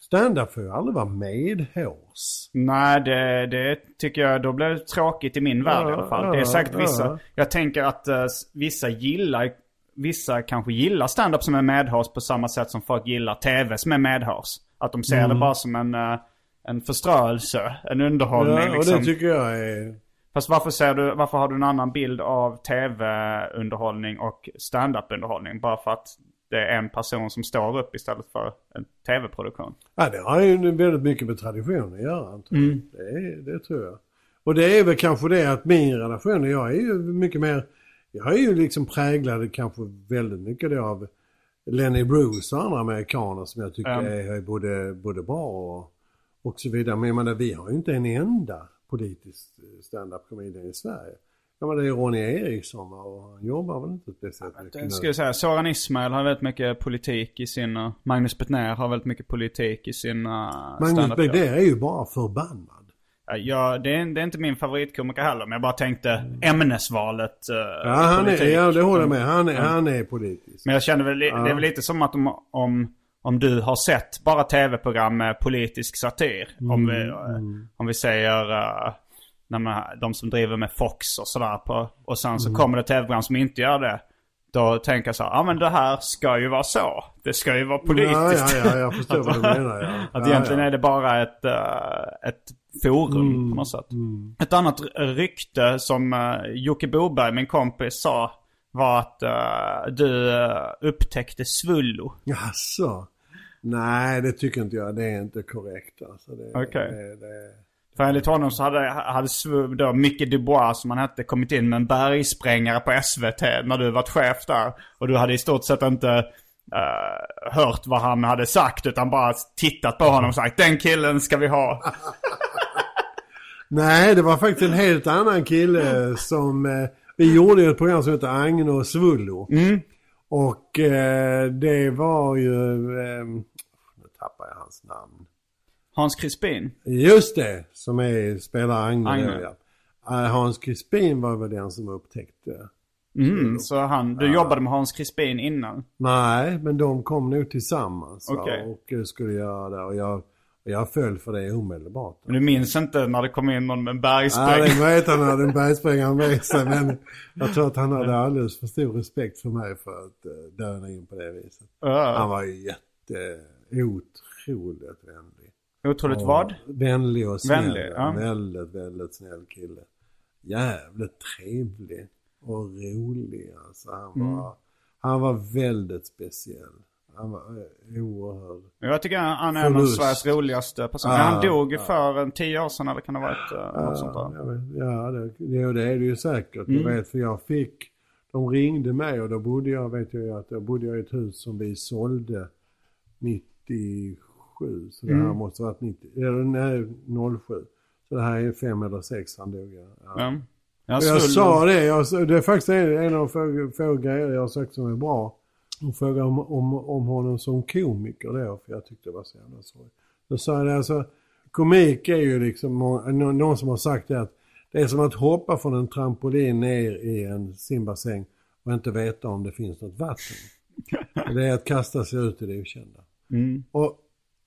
Stand-up får ju aldrig vara medhårs. nej det, det tycker jag, då blir det tråkigt i min värld i alla fall. det är ja, säkert vissa, ja. jag tänker att s- vissa gillar, vissa kanske gillar stand-up som är medhårs på samma sätt som folk gillar tv som är medhårs. Att de ser det bara som en, eh, en förströelse, en underhållning Ja, och liksom. det tycker jag är... Fast varför, ser du, varför har du en annan bild av tv-underhållning och stand-up-underhållning? Bara för att det är en person som står upp istället för en tv-produktion? Ja, det har ju väldigt mycket med tradition att göra. jag. Det, det tror jag. Och det är väl kanske det att min relation, jag är ju mycket mer, jag är ju liksom präglad kanske väldigt mycket då av Lenny Bruce och andra amerikaner som jag tycker Ja. är, är både, både bra och, och så vidare. Men jag menar, vi har ju inte en enda politisk stand-up comedian i Sverige. Jag menar, det är Ronny Eriksson och han jobbar väl inte speciellt mycket Jag nu. skulle säga Soran Ismail har väldigt mycket politik i sin... uh, Magnus Bettner har väldigt mycket politik i sin uh, Magnus. Begder är ju bara förbannad. Ja, det, är, det är inte min favoritkomiker heller, men jag bara tänkte ämnesvalet. Uh, Ja, han är, ja det håller jag med. Han är, han är politisk. Men jag känner väl, li- det är väl lite som att om, om, om du har sett bara tv-program med politisk satir. Om, vi, eh, om vi säger uh, när man, de som driver med Fox och sådär. På, och sen så kommer det tv-program som inte gör det. Då tänker jag så här, ja men det här ska ju vara så. Det ska ju vara politiskt. Ja, ja, ja, jag förstår vad du menar. Ja. Att ja, egentligen ja. är det bara ett, eh, ett forum på något sätt. Ett annat rykte som uh, Jocke Boberg, min kompis, sa var att eh, du eh, upptäckte svullo. Jaså? Nej, det tycker inte jag. Det är inte korrekt alltså. Okej. det, det, För enligt honom så hade, hade då Micke Dubois som han hette kommit in med en bergsprängare på SVT när du varit chef där. Och du hade i stort sett inte eh, hört vad han hade sagt utan bara tittat på honom och sagt den killen ska vi ha. Nej, det var faktiskt en helt annan kille som... Eh, vi gjorde ju ett program som heter Agne och Svullo. Mm. Och eh, det var ju... Eh, nu tappar jag hans namn. Hans Crispin. Just det, som är, spelar Agne. Agne. Ja. Eh, Hans Crispin var väl den som upptäckte. Mm, så han, du jobbade med Hans Crispin innan? Nej, men de kom nog tillsammans va, Okej. och skulle göra det. Och jag, jag föll för det omedelbart. Men du minns inte när det kom in någon med en Ja, bergsprängare? det vet han hade en bergsprängare med sig. Men jag tror att han hade alldeles för stor respekt för mig för att uh, döda in på det viset. Han var ju jätte, otroligt vänlig. Otroligt Och vad? Vänlig och snäll. Vänlig, ja. Väldigt, väldigt snäll kille. Jävligt trevlig och rolig alltså. Han Mm. var, han var väldigt speciell. Han var eh, oerhörd. Jag tycker han är en av Förlust. Sveriges roligaste personer. Ja, han dog ju för en tio år sedan eller kan det ha varit uh, något sånt där? jag vet, ja det, det, det är det ju säkert. Mm. Jag vet för jag fick, de ringde mig och då bodde jag, vet jag att då bodde jag i ett hus som vi sålde 97. Så det här Mm. måste varit 90, eller nej 07. Så det här är fem eller sex han dog. Ja. Ja. Ja. Ja, Jag Svullo. sa det, jag, det är faktiskt en, en av de få, få grejer jag har sagt som är bra. Hon frågade om, om, om honom som komiker då, för jag tyckte det var så jävla sorgligt. Då sa jag det, alltså, komik är ju liksom, någon som har sagt det att det är som att hoppa från en trampolin ner i en simbassäng och inte veta om det finns något vatten. Det är att kasta sig ut i det okända. Mm. Och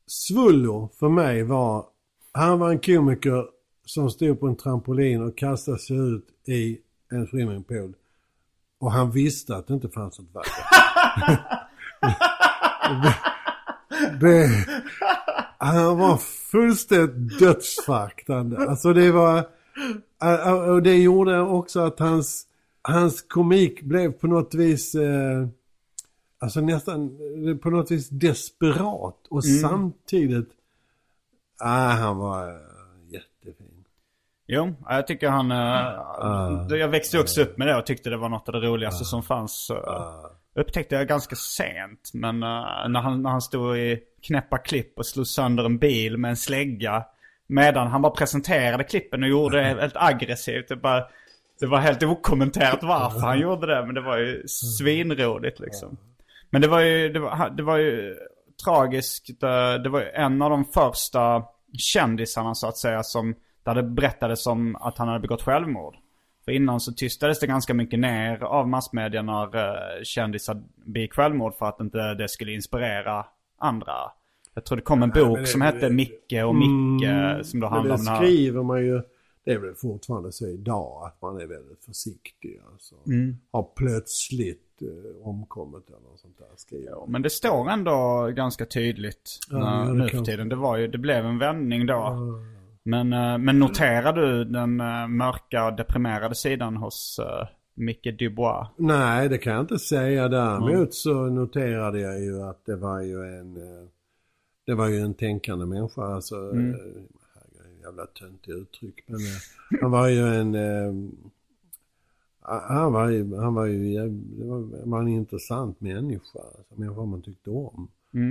Svullo för mig var, han var en komiker som stod på en trampolin och kastade sig ut i en swimmingpool. Och han visste att det inte fanns något vatten. Det, han var fullständigt dödsfaktande. Alltså det var, och det gjorde också att hans, hans komik blev på något vis eh, Alltså nästan eh, på något vis desperat och samtidigt, ah, han var eh, jättefin. Jo, jag tycker han... Uh, jag växte också upp med det och tyckte det var något av det roligaste som fanns. Uh, upptäckte jag ganska sent. Men eh, när, han, när han stod i knäppa klipp och slog sönder en bil med en slägga. Medan han bara presenterade klippen och gjorde det helt aggressivt. Det, bara, det var helt okommenterat varför han gjorde det. Men det var ju svinroligt liksom. Men det var ju, det var, det var ju tragiskt. eh, Det var en av de första kändisarna så att säga som där det berättades om att han hade begått självmord. För innan så tystades det ganska mycket ner av massmedia när uh, kändisar begick självmord för att inte det skulle inspirera andra. Jag tror det kom en bok men det- som hette det- Micke och Micke Mm, som då det om den här... skriver man ju, det är väl fortfarande så idag att man är väldigt försiktig. Alltså. Mm. Har plötsligt eh, omkommit eller något sånt där. Skriver. Jo, men det står ändå ganska tydligt Ja, när, ja, det nu för tiden. Det, var ju, det blev en vändning då. Men, eh, men noterar du den eh, mörka och deprimerade sidan hos uh, Micke Dubois? Nej, det kan jag inte säga. Däremot så noterade jag ju att det var ju en, eh, det var ju en tänkande människa. Alltså, mm. jävla töntigt uttryck. Men eh, han var ju en, eh, han var ju, han var ju det var, var en intressant människa. Alltså, människa man tyckte om.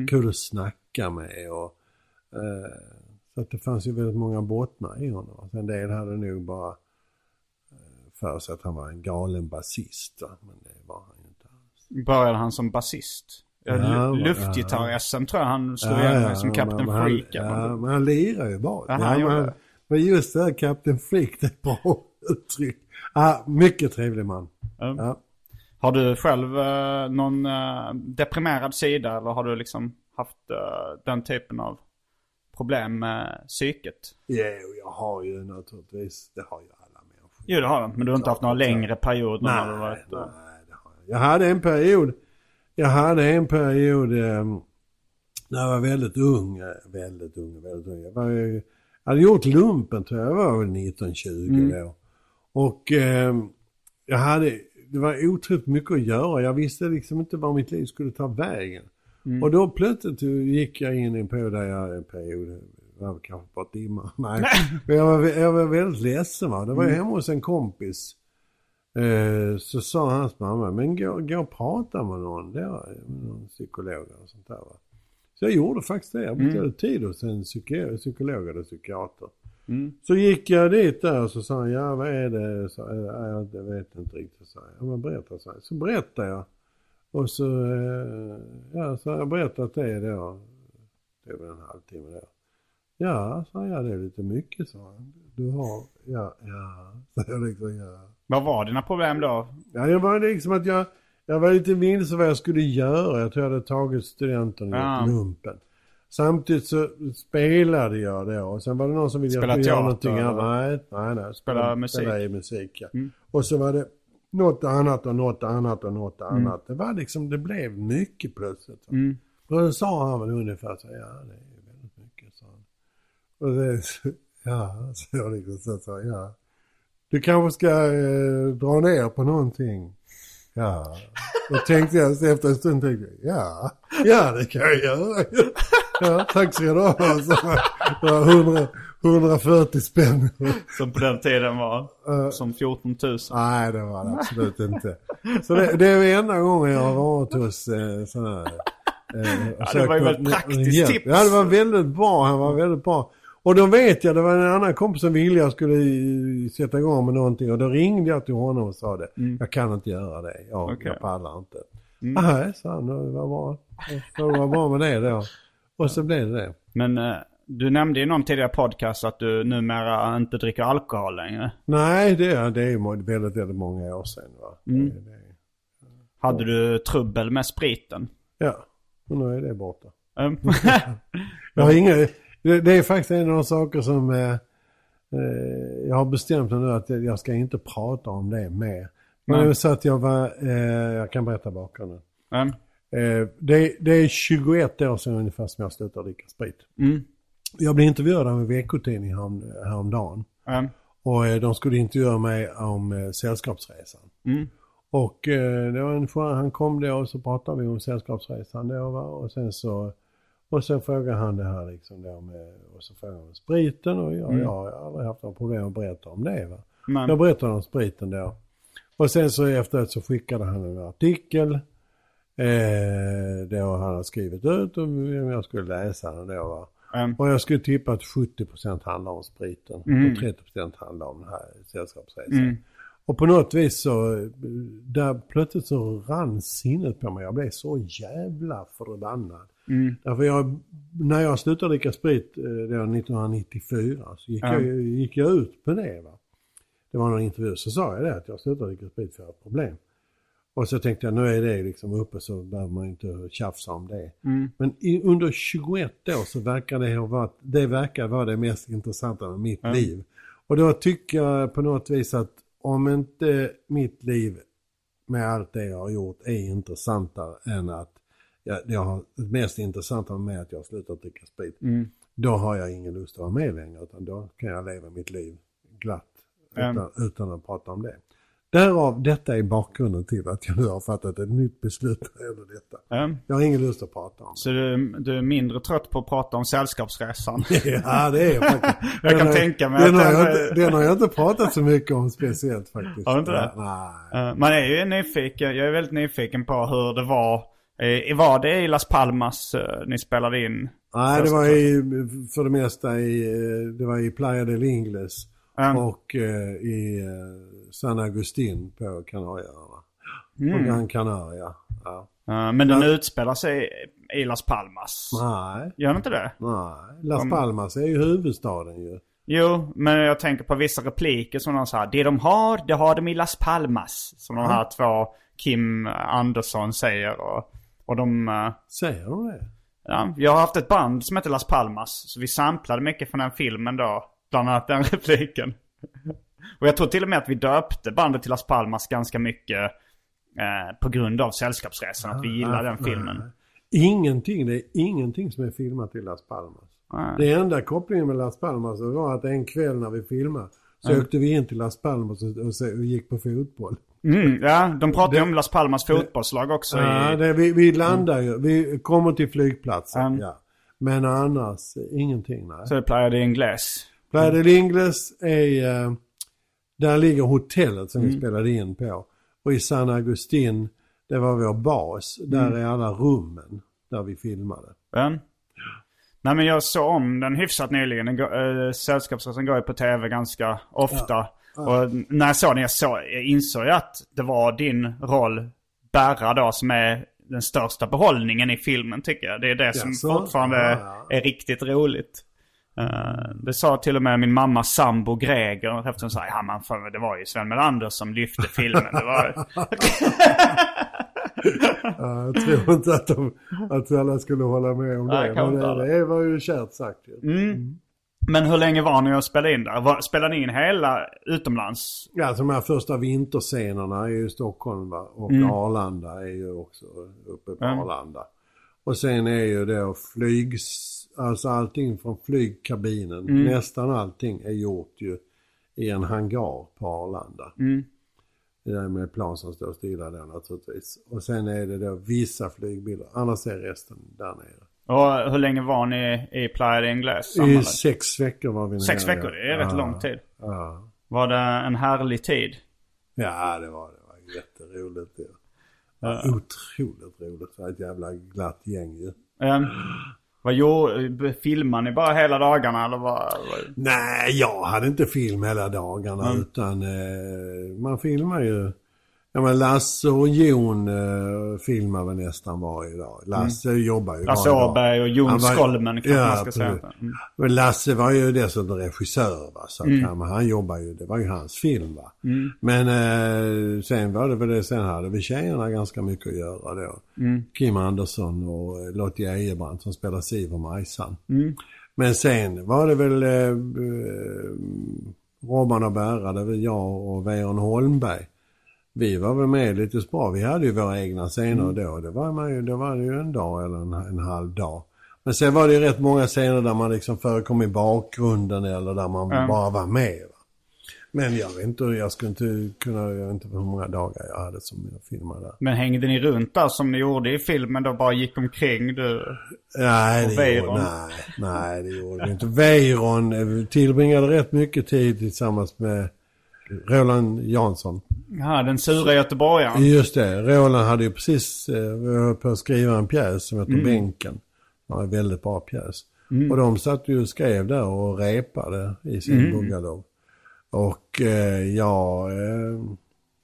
Kul att snacka med och eh, så att det fanns ju väldigt många bottnar i honom. Så en del hade nog bara för sig att han var en galen basist. Men det var han ju inte alls. Började han som basist? Ja, Ja, lu- ja. Luftgitarr-SM tror jag han slog igenom som Captain men Freak. Han, ja, men han lirar ju. Jaha, Ja, han gjorde men, men just det här Captain Freak, det är ett bra uttryck. Ja, mycket trevlig man. Ja. Ja. Har du själv eh, någon eh, deprimerad sida eller har du liksom haft eh, den typen av problem med psyket? Jo, jag har ju naturligtvis, det har ju alla människor. Jo det har du, men du har inte haft några längre perioder när du Nej, varit... nej, det har jag. Jag hade en period, jag hade en period eh, när jag var väldigt ung, eh, väldigt ung, väldigt ung. Jag, var, ju- jag hade gjort lumpen tror jag, jag var väl 19-20 då. Och eh, jag hade, det var otroligt mycket att göra. Jag visste liksom inte var mitt liv skulle ta vägen. Och då plötsligt gick jag in i en period där jag, en period, det var kanske bara timmar. Nej, men jag var, jag var väldigt ledsen va. Det var jag hemma hos en kompis. Eh, så sa hans mamma, men gå, gå och prata med någon där, med någon psykolog eller sånt där va. Så jag gjorde faktiskt det. Jag beställde tid hos en psyki- psykolog eller psykiater. Så gick jag dit där och så sa han, ja vad är det? Så, jag jag vet inte riktigt. Så, ja men berätta. Så, så berättade jag. Och så, eh, ja så har jag berättat det då. Det var en halvtimme då. Ja, sa jag, det är lite mycket sa han. Du har, ja, ja. Så jag liksom, ja. Vad var dina problem då? Ja, det var liksom att jag, jag var lite vilse vad jag skulle göra. Jag tror jag hade tagit studenten och Ja. gjort lumpen. Samtidigt så spelade jag då och sen var det någon som ville Spela att jag skulle göra någonting annat. Nej, nej, nej. Spela musik. Spela i musik, ja. Mm. Och så var det något annat och något annat och något Mm. annat. Det var liksom, det blev mycket plötsligt. va. Och då sa han väl ungefär så, ja det är väldigt mycket, han. Och det, ja, så jag liksom så sa, ja. Du kanske ska eh, dra ner på någonting. Ja. Då tänkte jag, så efter en stund tänkte jag, ja, ja det kan jag göra. Ja, tack ska du ha. Så, det var 100, 140 spänn. Som på den tiden var som 14 000. Nej, det var det absolut inte. Så det, det är enda gången jag har varit hos eh, sådana här... Eh, Ja, det var ju något- väl ett praktiskt tips. Ja, det var väldigt bra. Han var väldigt bra. Och då vet jag, det var en annan kompis som ville jag skulle i- sätta igång med någonting. Och då ringde jag till honom och sa det. Jag kan inte göra det. Jag, Okej. jag pallar inte. Nej, sa han. Det var bra. Det var bra med det då. Och så blev det det. Men eh, du nämnde i någon tidigare podcast att du numera inte dricker alkohol längre. Nej, det, är- det är ju väldigt, väldigt många år sedan. Va? Det, det, Hade du trubbel med spriten? ja, och nu är det borta. Mm. Jag har inga, det, det är faktiskt en av de saker som eh, eh, jag har bestämt mig nu att jag ska inte prata om det mer. Men det var så att jag var, eh, jag kan berätta bakgrunden. Mm. Eh, det, det är 21 år sedan ungefär som jag slutade dricka sprit. Mm. Jag blev intervjuad av en veckotidning härom, häromdagen. Mm. Och eh, de skulle intervjua mig om eh, Sällskapsresan. Mm. Och eh, det var en han kom då och så pratade vi om Sällskapsresan då va? Och sen så, och sen frågade han det här liksom då med, och så frågade han spriten och jag, jag har aldrig haft några problem att berätta om det va. Men, Jag berättade om spriten då. Och sen så efteråt så skickade han en artikel. Eh, då han har skrivit ut och jag skulle läsa den då va. mm. Och jag skulle tippa att 70% handlar om spriten Mm. och 30% handlar om den här sällskapsresan. Mm. Och på något vis så, där plötsligt så rann sinnet på mig. Jag blev så jävla förbannad. Mm. Därför jag, när jag slutade dricka sprit eh, var 1994 så gick, Ja. jag, gick jag ut på det. Va? Det var någon intervju så sa jag det att jag slutade dricka sprit för jag har ett problem. Och så tänkte jag nu är det liksom uppe så behöver man inte tjafsa om det. Mm. Men i, under 21 år så verkar det ha varit, det verkar vara det mest intressanta med mitt Ja. liv. Och då tycker jag på något vis att om inte mitt liv med allt det jag har gjort är intressantare än att jag, det har, det mest intressanta med att jag har slutat dricka sprit. Då har jag ingen lust att vara med längre utan då kan jag leva mitt liv glatt utan, utan att prata om det. Därav, detta är bakgrunden till att jag nu har fattat ett nytt beslut när det detta. Ja. Jag har ingen lust att prata om Så du, du är mindre trött på att prata om Sällskapsresan? det. Ja, det är jag faktiskt. Jag kan har- tänka mig den att har, den jag är- inte, den har jag inte pratat så mycket om speciellt faktiskt. Har du inte det? Ja, Nej. Eh, Man är ju nyfiken, jag är väldigt nyfiken på hur det var. Var det i Las Palmas eh, ni spelade in? Nej, det var i, för det mesta i, eh, det var i Playa del Ingles Mm. och i San Agustin på Kanarieöarna. Mm. På Gran Canaria. Ja. Eh, Men den utspelar sig i Las Palmas. Nej, Gör den inte det? nej. Las Om- Palmas är ju huvudstaden ju. Jo, men jag tänker på vissa repliker som de sa. Det de har, det har de i Las Palmas. Som de här två Kim Andersson säger. Och, och de... eh, Säger de det? Ja, jag har haft ett band som heter Las Palmas. Så vi samplade mycket från den filmen då. Bland annat den repliken. Och jag tror till och med att vi döpte bandet till Las Palmas ganska mycket eh, på grund av Sällskapsresan. Att vi gillade den filmen. Ingenting, det är ingenting som är filmat i Las Palmas. Nej. Det enda kopplingen med Las Palmas var att en kväll när vi filmade så åkte vi in till Las Palmas och, gick på fotboll. Mm, ja, de pratar ju om Las Palmas fotbollslag också. Ja, i, det, vi, vi landar ju, vi kommer till flygplatsen, Mm. ja. Men annars ingenting, nej. Så det playa de Ingles. Playa del Ingles är, där ligger hotellet som Mm. vi spelade in på. Och i San Agustin, det var vår bas. Där Mm. är alla rummen där vi filmade. Ja. Nej men jag såg om den hyfsat nyligen. Den går- eh, Sällskapsresan går ju på tv ganska ofta. Och när jag såg den jag, såg, jag insåg jag att det var din roll, Berra då, som är den största behållningen i filmen tycker jag. Det är det som fortfarande Ja, ja. är riktigt roligt. Eh, det sa till och med min mamma sambo Greger eftersom hon sa ja man fan, det var ju Sven Melander som lyfte filmen. Det var, Ja, jag tror inte att, de, att alla skulle hålla med om Nej, det. kanske Men det, det var ju kärt sagt ju. men hur länge var ni och spelade in där? Spelade ni in hela utomlands? Ja, alltså de här första vinterscenerna är ju i Stockholm va? och Arlanda är ju också uppe på Mm. Arlanda. Och sen är ju då flygs, alltså allting från flygkabinen, nästan allting är gjort ju i en hangar på Arlanda. Det där med plan som står stilla där naturligtvis. Och sen är det då vissa flygbilder, annars är resten där nere. Och hur länge var ni i Playa de Ingles I sex veckor var vi nere. Sex veckor, det är rätt ja. lång tid. Ja. Var det en härlig tid? Ja, det var det. var jätteroligt. Det. Ja. Otroligt roligt. Det var ett jävla glatt gäng ju. Um, vad gjorde, filmade ni bara hela dagarna eller vad? vad- Nej, jag hade inte film hela dagarna utan eh, man filmar ju. Ja men Lasse och Jon eh, filmar väl nästan varje dag. Lasse jobbar ju Lasse. Åberg och Jon Skolmen kanske ja, man ska säga. Mm. Men Lasse var ju dessutom regissör va. Så att han, han jobbar ju, det var ju hans film va. Men eh, sen var det väl det, sen hade vi tjejerna ganska mycket att göra då. Kim Andersson och eh, Lottie Ejebrant som spelar Siv och Majsan. Men sen var det väl eh, eh, Robban och Berra, det var jag och Weiron Holmberg. Vi var väl med lite bra. Vi hade ju våra egna scener då. Det var, man ju, det var ju en dag eller en, en halv dag. Men sen var det ju rätt många scener där man liksom förekom i bakgrunden eller där man Ja. bara var med. Va? Men jag vet inte, jag skulle inte kunna, jag vet inte hur många dagar jag hade som jag filmade. Men hängde ni runt där som ni gjorde i filmen då? Bara gick omkring du? Nej, Och det gjorde, nej, nej, det gjorde vi inte. Weiron eh, tillbringade rätt mycket tid tillsammans med Roland Jansson. Ja, den sura göteborgaren. Just det, Roland hade ju precis eh, vi höll på att skriva en pjäs som heter Bänken. Det var en väldigt bra pjäs. Och de satt ju och skrev där och repade i sin bungalow. Och eh, jag, eh,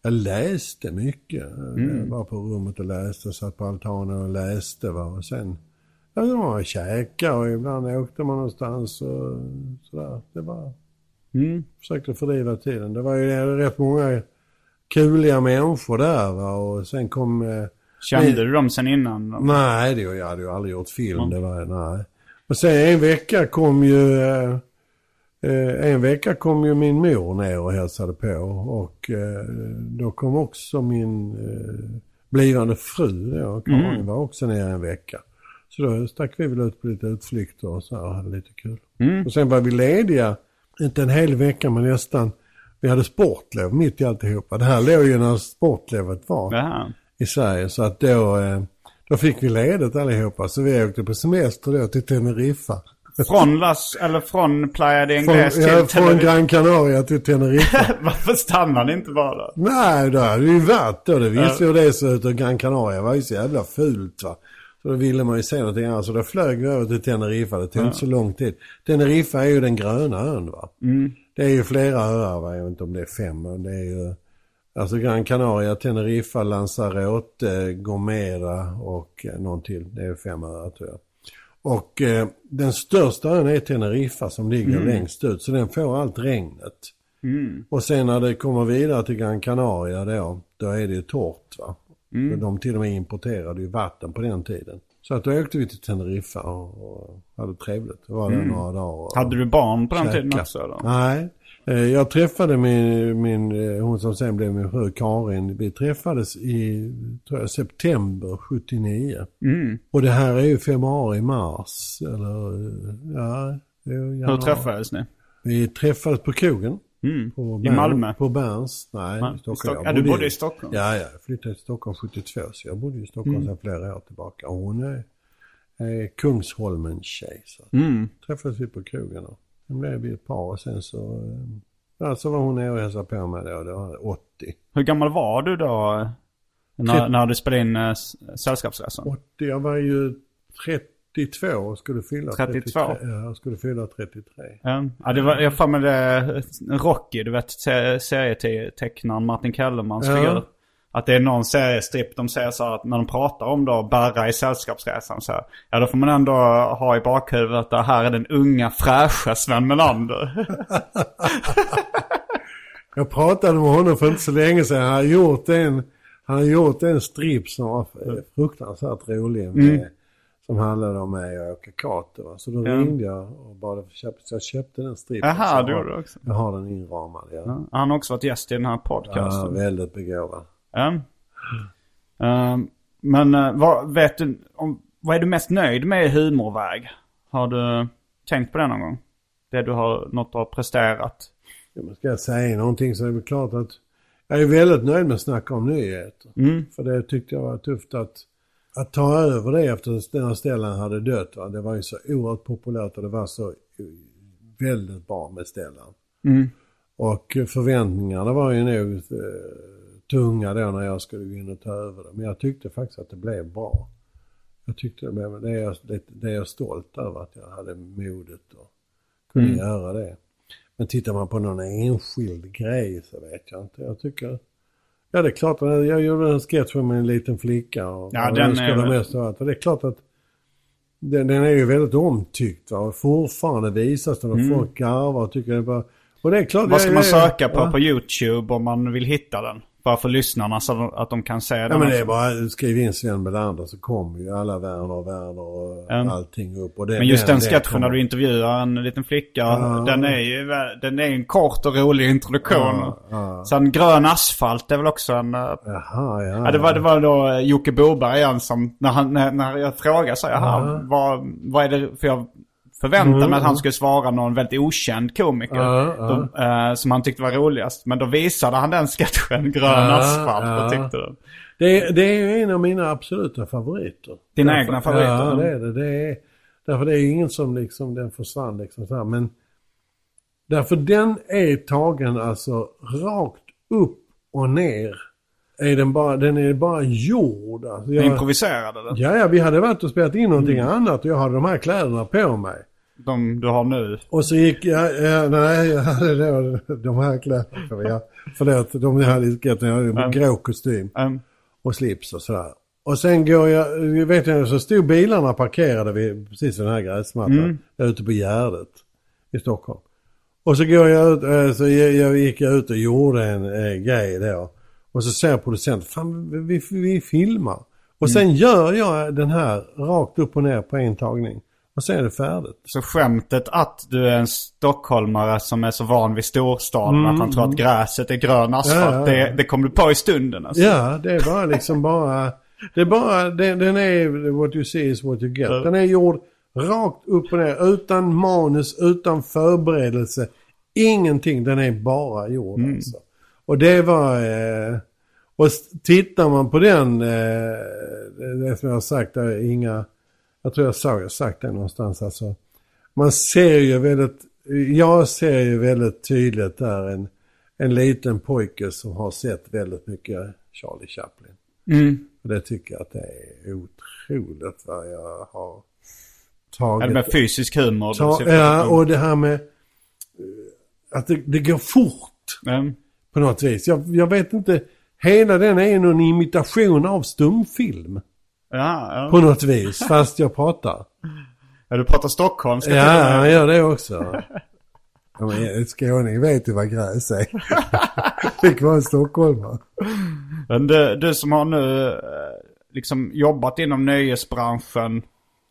jag läste mycket. Jag var på rummet och läste, satt på altanen och läste. Va? Och sen, ja, det var käka och ibland åkte man någonstans och sådär. Det var, Mm. försökte fördriva tiden. Det var ju rätt många kuliga människor där va? och sen kom... Eh, Kände du dem sen innan? nej, det, jag hade ju aldrig gjort film. Det var, nej. Och sen en vecka kom ju... Eh, Eh, en vecka kom ju min mor ner och hälsade på och eh, då kom också min eh, blivande fru då, Karin var också ner en vecka. Så då stack vi väl ut på lite utflykter och så här och hade lite kul. Och sen var vi lediga, inte en hel vecka men nästan. Vi hade sportlov mitt i alltihopa. Det här låg ju när sportlovet var Jaha. i Sverige. Så att då, eh, då fick vi ledigt allihopa. Så vi åkte på semester då till Teneriffa. Från Las, eller från Playa de Från, Ingles till ja, från. Gran Canaria till Teneriffa. Varför stannar ni inte bara där? Nej, det hade ju varit då. Det visste ju hur det såg ut. Och Gran Canaria var ju så jävla fult va. Så då ville man ju se någonting annat. Så då flög vi över till Teneriffa. Det tog inte så lång tid. Teneriffa är ju den gröna ön va. Det är ju flera öar va. Jag vet inte om det är fem. Men det är ju... Alltså Gran Canaria, Teneriffa, Lanzarote, Gomera och eh, någon till. Det är fem öar tror jag. Och eh, den största ön är Teneriffa som ligger längst ut. Så den får allt regnet. Och sen när det kommer vidare till Gran Canaria då, då är det ju torrt va. För De till och med importerade ju vatten på den tiden. Så att då åkte vi till Teneriffa och, hade trevligt. Det var där några dagar. Hade du barn på den tiden också eller? Nej. Eh, Jag träffade min, min, eh, hon som sen blev min fru Karin. Vi träffades i tror jag, september 79. Mm. Och det här är ju februari, mars. Eller ja. Hur träffades ni? Vi träffades på krogen. Mm. På I Malmö? På Berns. Nej, Ja, i Stockholm. Ja, du bodde i Stockholm? Ja, ja. Jag flyttade till Stockholm 72 så jag bodde i Stockholm Mm. sedan flera år tillbaka. Och hon är, är Kungsholmen-tjej. Så Mm. träffades vi på krogen och sen blev vi ett par och sen så, eh, ja, så var hon nere och hälsade på mig då. Det var 80. Hur gammal var du då? eh, När, när du spelade in äh, Sällskapsresan? 80, jag var ju 32 och skulle fylla 32? 33. Ja, skulle fylla 33. Ja, ja det var, jag får med det, Rocky, du vet se- serietecknaren Martin Kellermans Ja. figur. Att det är någon seriestripp de säger så här att när de pratar om då Berra i Sällskapsresan så här, Ja då får man ändå ha i bakhuvudet att det här är den unga fräscha Sven Melander. Jag pratade med honom för inte så länge sedan. Han har gjort en, han har gjort en strip som var eh, fruktansvärt rolig. Med, Som handlade om mig och Åke Cato. Så då Ja. ringde jag och bad att köpa. Så jag köpte den stripen. Jaha, har- gjorde du också. Jag har den inramad. Ja. Ja, Han har också varit gäst i den här Ja, podcasten. väldigt begåvad. Ja. Ehm, men eh, vad, vet du, om, vad är du mest nöjd med i humorväg? Har du tänkt på det någon gång? Det du har, något du har presterat? Ja, men ska jag säga någonting så är det klart att jag är väldigt nöjd med att snacka om nyheter. Mm. För det tyckte jag var tufft att, att ta över det efter när Stellan hade dött. Va? Det var ju så oerhört populärt och det var så väldigt bra med Stellan. Mm. Och förväntningarna var ju nog eh, tunga då när jag skulle gå in och ta över det. Men jag tyckte faktiskt att det blev bra. Jag tyckte det blev, det är jag, det, det är jag stolt över att jag hade modet och kunde Mm. göra det. Men tittar man på någon enskild grej så vet jag inte. Jag tycker, ja det är klart jag gjorde en sketch med en liten flicka och Ja, och den är mest av allt. Och det är klart att den, den är ju väldigt omtyckt va? och fortfarande visas den och folk garvar och tycker det är bara... Och det är klart... Mm. Vad ska jag- man jag- söka på va? på YouTube om man vill hitta den? Bara för lyssnarna så att de kan se den. Ja men det är bara, skriv in Sven Melander så kommer ju alla Werner och Werner och Ja. allting upp. Och det, Men just den sketchen kommer- när du intervjuar en liten flicka, Ja. den är ju den är en kort och rolig introduktion. Ja, ja. Sen Grön asfalt är väl också en... eh, Jaha, ja. Ja, det var, det var då eh, Jocke Boberg igen som, när, han, när, när jag frågade så här, jaha, vad, vad är det, för jag förväntade mig att han skulle svara någon väldigt okänd komiker. Ja, ja. Då, eh, som han tyckte var roligast. Men då visade han den sketchen, Grön asfalt, och tyckte den. Det, det är en av mina absoluta favoriter. Dina Därför- egna favoriter? Ja, det är det. det är, därför det är ingen som liksom, den försvann liksom så här. Men därför den är tagen alltså rakt upp och ner. Är den bara, den är bara gjord. Alltså, Jag improviserade den. ja, ja, vi hade varit och spelat in någonting Mm. annat och jag hade de här kläderna på mig. De du har nu. Och så gick jag, ja, nej, jag hade då de här kläderna på mig. Förlåt, de hade skrätt, jag hade en grå kostym Um, och slips och sådär. Och sen går jag, vet jag, så stod bilarna parkerade vid precis den här gräsmattan. Mm. Där ute på Gärdet i Stockholm. Och så går jag ut, eh, så jag, jag gick jag ut och gjorde en eh, grej då. Och så säger producenten, fan vi, vi, filmar. Och sen Mm. gör jag den här rakt upp och ner på en tagning. Och sen är det färdigt. Så skämtet att du är en stockholmare som är så van vid storstaden att han tror att gräset är grön asfalt. Mm, Ja, ja. Det, det kom du på i stunden alltså. Ja, det är bara liksom bara... Det är bara, den, den är what you see is what you get. Den är gjord rakt upp och ner, utan manus, utan förberedelse. Ingenting, den är bara gjord alltså. Och det var... Eh, och tittar man på den, eh, det som jag har sagt, där är inga... Jag tror jag sa, jag sagt det någonstans alltså. Man ser ju väldigt, jag ser ju väldigt tydligt där en, en liten pojke som har sett väldigt mycket Charlie Chaplin. Mm. Och det tycker jag att det är otroligt vad jag har tagit. med fysisk humor. Ta, ja, och det här med eh, att det, det går fort Mm. På något vis. Jag, jag vet inte, hela den är någon imitation av stumfilm Ja, ja. på något vis, fast jag pratar. ja, du pratar stockholmska Ja, han gör det också. Ja, men en skåning vet ju vad gräs är. Fick vara en stockholmare. Men du, du som har nu eh, liksom jobbat inom nöjesbranschen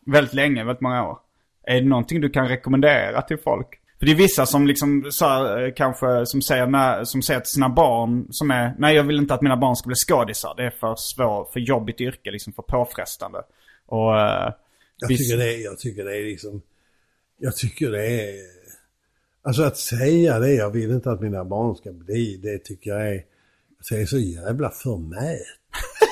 väldigt länge, väldigt många år. Är det någonting du kan rekommendera till folk? För det är vissa som liksom så här, eh, kanske som säger, med, som säger till sina barn som är, nej jag vill inte att mina barn ska bli skådisar. Det är för svårt, för jobbigt yrke, liksom för påfrestande. Och eh, Jag Visst. tycker, det jag tycker det är liksom... Jag tycker det är... Alltså att säga det, jag vill inte att mina barn ska bli, det tycker jag är... alltså, Det är så jävla förmät.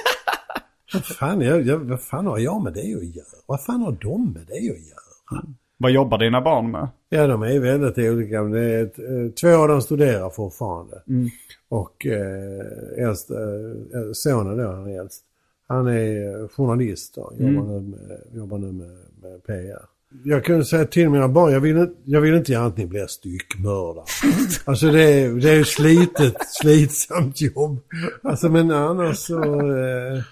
vad, fan, jag, jag, vad fan har jag med det att göra? Vad fan har de med det att göra? Vad jobbar dina barn med? Ja, de är väldigt olika. men Det är ett, eh, två av dem studerar fortfarande. Och eh, äldst, eh, sonen då, han är äldst. Han är eh, journalist och jobbar nu med, jobbar nu med, med PR. Jag kunde säga till mina barn, jag vill, inte- jag vill inte gärna att ni blir styckmördare. alltså det är, det är slitet, slitsamt jobb. Alltså men annars så... Eh,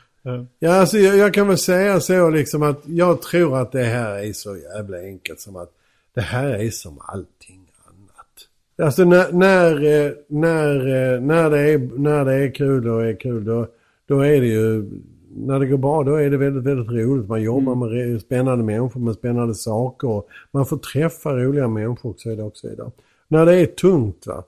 Ja, alltså jag, jag kan väl säga så liksom att jag tror att det här är så jävla enkelt som att det här är som allting annat. Alltså när, när, eh, när, eh, när, det, är, när det är kul och är kul då, då är det ju, när det går bra då är det väldigt, väldigt roligt. Man jobbar med re- spännande människor med spännande saker. Man får träffa roliga människor och så vidare och så vidare. När det är tungt va,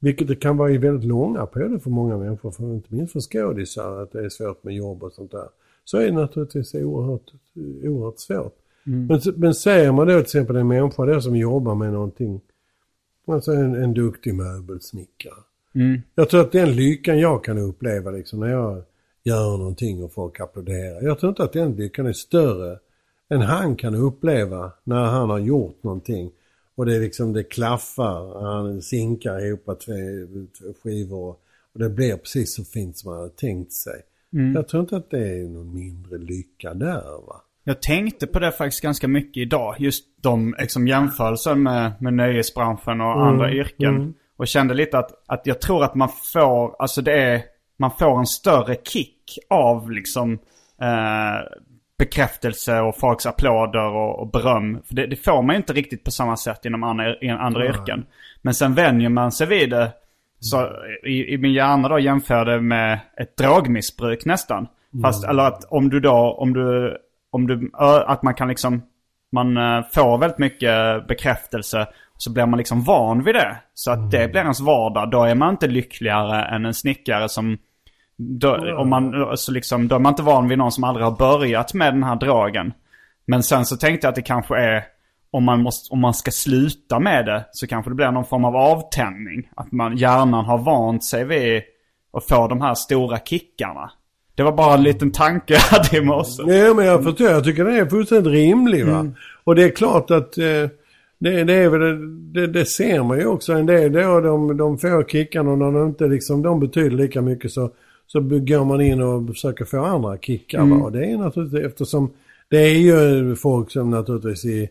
vilket det kan vara i väldigt långa perioder för många människor, för, inte minst för skådisar, att det är svårt med jobb och sånt där. Så är det naturligtvis oerhört, oerhört svårt. Men, men säger man då till exempel en människa då som jobbar med någonting, alltså en, en duktig möbelsnickare. Jag tror att den lyckan jag kan uppleva liksom när jag gör någonting och folk applåderar. Jag tror inte att den lyckan är större än han kan uppleva när han har gjort någonting. Och det är liksom, det klaffar, han sinkar ihop två, två skivor och det blir precis så fint som han hade tänkt sig. Jag tror inte att det är någon mindre lycka där va. Jag tänkte på det faktiskt ganska mycket idag. Just de liksom, jämförelser med, med nöjesbranschen och andra yrken. Och kände lite att, att jag tror att man får, alltså det är, man får en större kick av liksom eh, bekräftelse och folks applåder och, och beröm. För det, det får man ju inte riktigt på samma sätt inom andra, andra yrken. Men sen vänjer man sig vid det. Så i, i min hjärna då jämför det med ett drogmissbruk nästan. Fast, eller att om du då, om du, om du, att man kan liksom, man eh, får väldigt mycket bekräftelse. Så blir man liksom van vid det. Så att det blir ens vardag. Då är man inte lyckligare än en snickare som då, om man, så liksom, då är man inte van vid någon som aldrig har börjat med den här dragen. Men sen så tänkte jag att det kanske är, om man, måste, om man ska sluta med det, så kanske det blir någon form av avtändning. Att man, hjärnan har vant sig vid att få de här stora kickarna. Det var bara en liten tanke jag hade i morse. Ja, men jag förstår. Jag tycker den är fullständigt rimlig. Va? Och det är klart att eh, det, det, är väl, det, det ser man ju också en del då. De, de får kickarna och när de inte liksom, de betyder lika mycket så, så går man in och försöker få andra kickar. Va? Och det är naturligtvis eftersom det är ju folk som naturligtvis i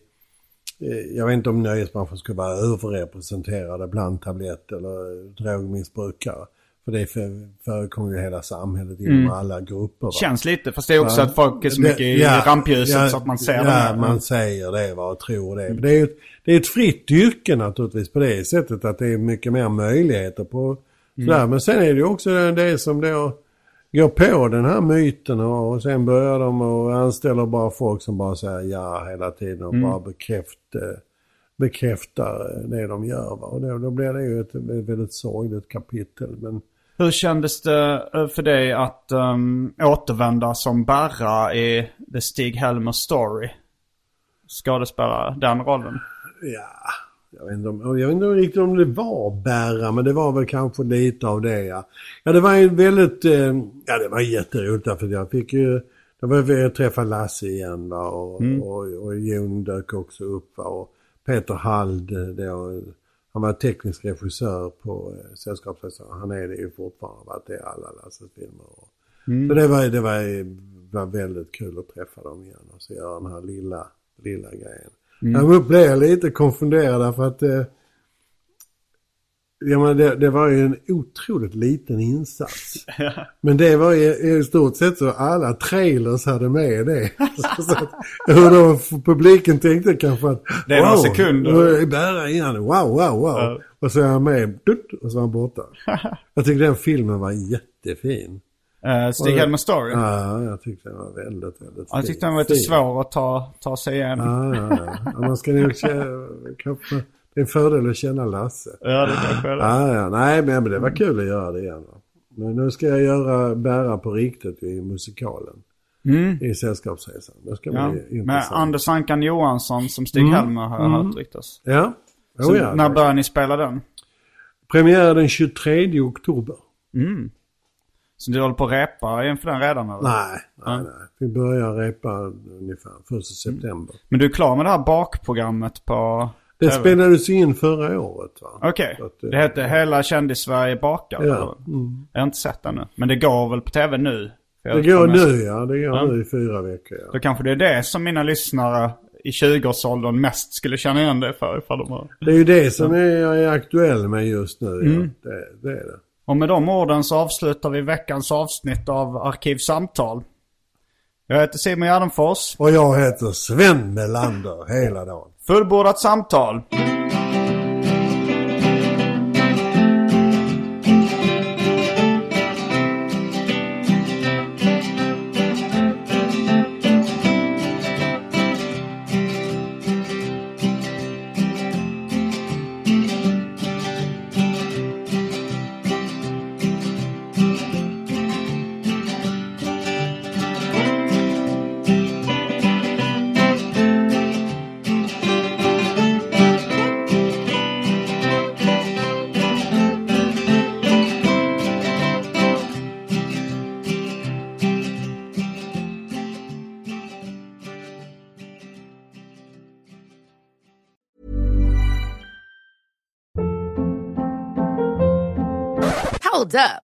eh, jag vet inte om nöjesbranschen skulle vara överrepresenterade bland tablett eller drogmissbrukare. För det för- förekommer ju i hela samhället inom alla grupper. Va? Känns lite, fast det är också att folk är så mycket i ja, rampljuset ja, så att man ser ja, det. här. man säger det va, och tror det. Det är ett, det är ett fritt yrke naturligtvis på det sättet att det är mycket mer möjligheter på sådär. Men sen är det ju också det som då går på den här myten och, sen börjar de och anställer bara folk som bara säger ja hela tiden och bara bekräftar, bekräftar det de gör. Va? Och då, då blir det ju ett, väldigt sorgligt kapitel. Men Hur kändes det eh, för dig att um, återvända som Berra i The Stig-Helmer Story? Skådespela den rollen. Ja, jag vet, inte om, jag vet inte riktigt om det var bära, men det var väl kanske lite av det ja. Ja, det var ju väldigt, eh, ja det var jätteroligt för jag fick ju, då var jag träffa Lasse igen va och, och, och Jon dök också upp va och Peter Hald eh, då, han var teknisk regissör på eh, Sällskapsresan. Han är det ju fortfarande, varit det i alla Lasses filmer. Och, Så det var, det var, var väldigt kul att träffa dem igen och så göra den här lilla, lilla grejen. Jag blev lite konfunderad därför att eh, jag menar, det, det var ju en otroligt liten insats. Men det var ju i stort sett så alla trailers hade med det. så att, hur då publiken tänkte kanske att Det är några sekunder. Berra igen. Wow, wow, wow. Ja. Och så är han med och så är han borta. jag tyckte den filmen var jättefin. Uh, Stig-Helmer Story. Ja, jag tyckte den var väldigt, väldigt Jag fin. tyckte den var lite svår att ta, ta sig igenom. Ja, ja, ja. Man ska nog kanske, det är en fördel att känna Lasse. Ja, det kanske är det. Ja, ja, nej men men det var kul att göra det igen. Men nu ska jag göra Bära på riktigt i musikalen. I Sällskapsresan. Det ska Mm. Ja. bli Med intressant. Anders Ankan Johansson som Stig-Helmer har jag hört ryktas. Ja, Så oh, ja. när börjar ni spela den? Premiär den 23 oktober. Så du håller på att repa inför den redan eller? Nej, nej, nej. Vi börjar repa ungefär första september. Men du är klar med det här bakprogrammet på Det TV? spelades in förra året va? Okej. Eh, Det heter Hela kändis-Sverige bakar? Ja. Mm. Jag har inte sett den nu. Men det går väl på TV nu? Det går nu ja, det går Ja. nu i fyra veckor ja. Då kanske det är det som mina lyssnare i 20-årsåldern mest skulle känna igen det för ifall de har... Det är ju det som jag är aktuell med just nu. Mm. Ja. Det, det är det. Och med de orden så avslutar vi veckans avsnitt av Arkivsamtal. Jag heter Simon Gärdenfors. Och jag heter Sven Melander hela dagen. Fullbordat samtal.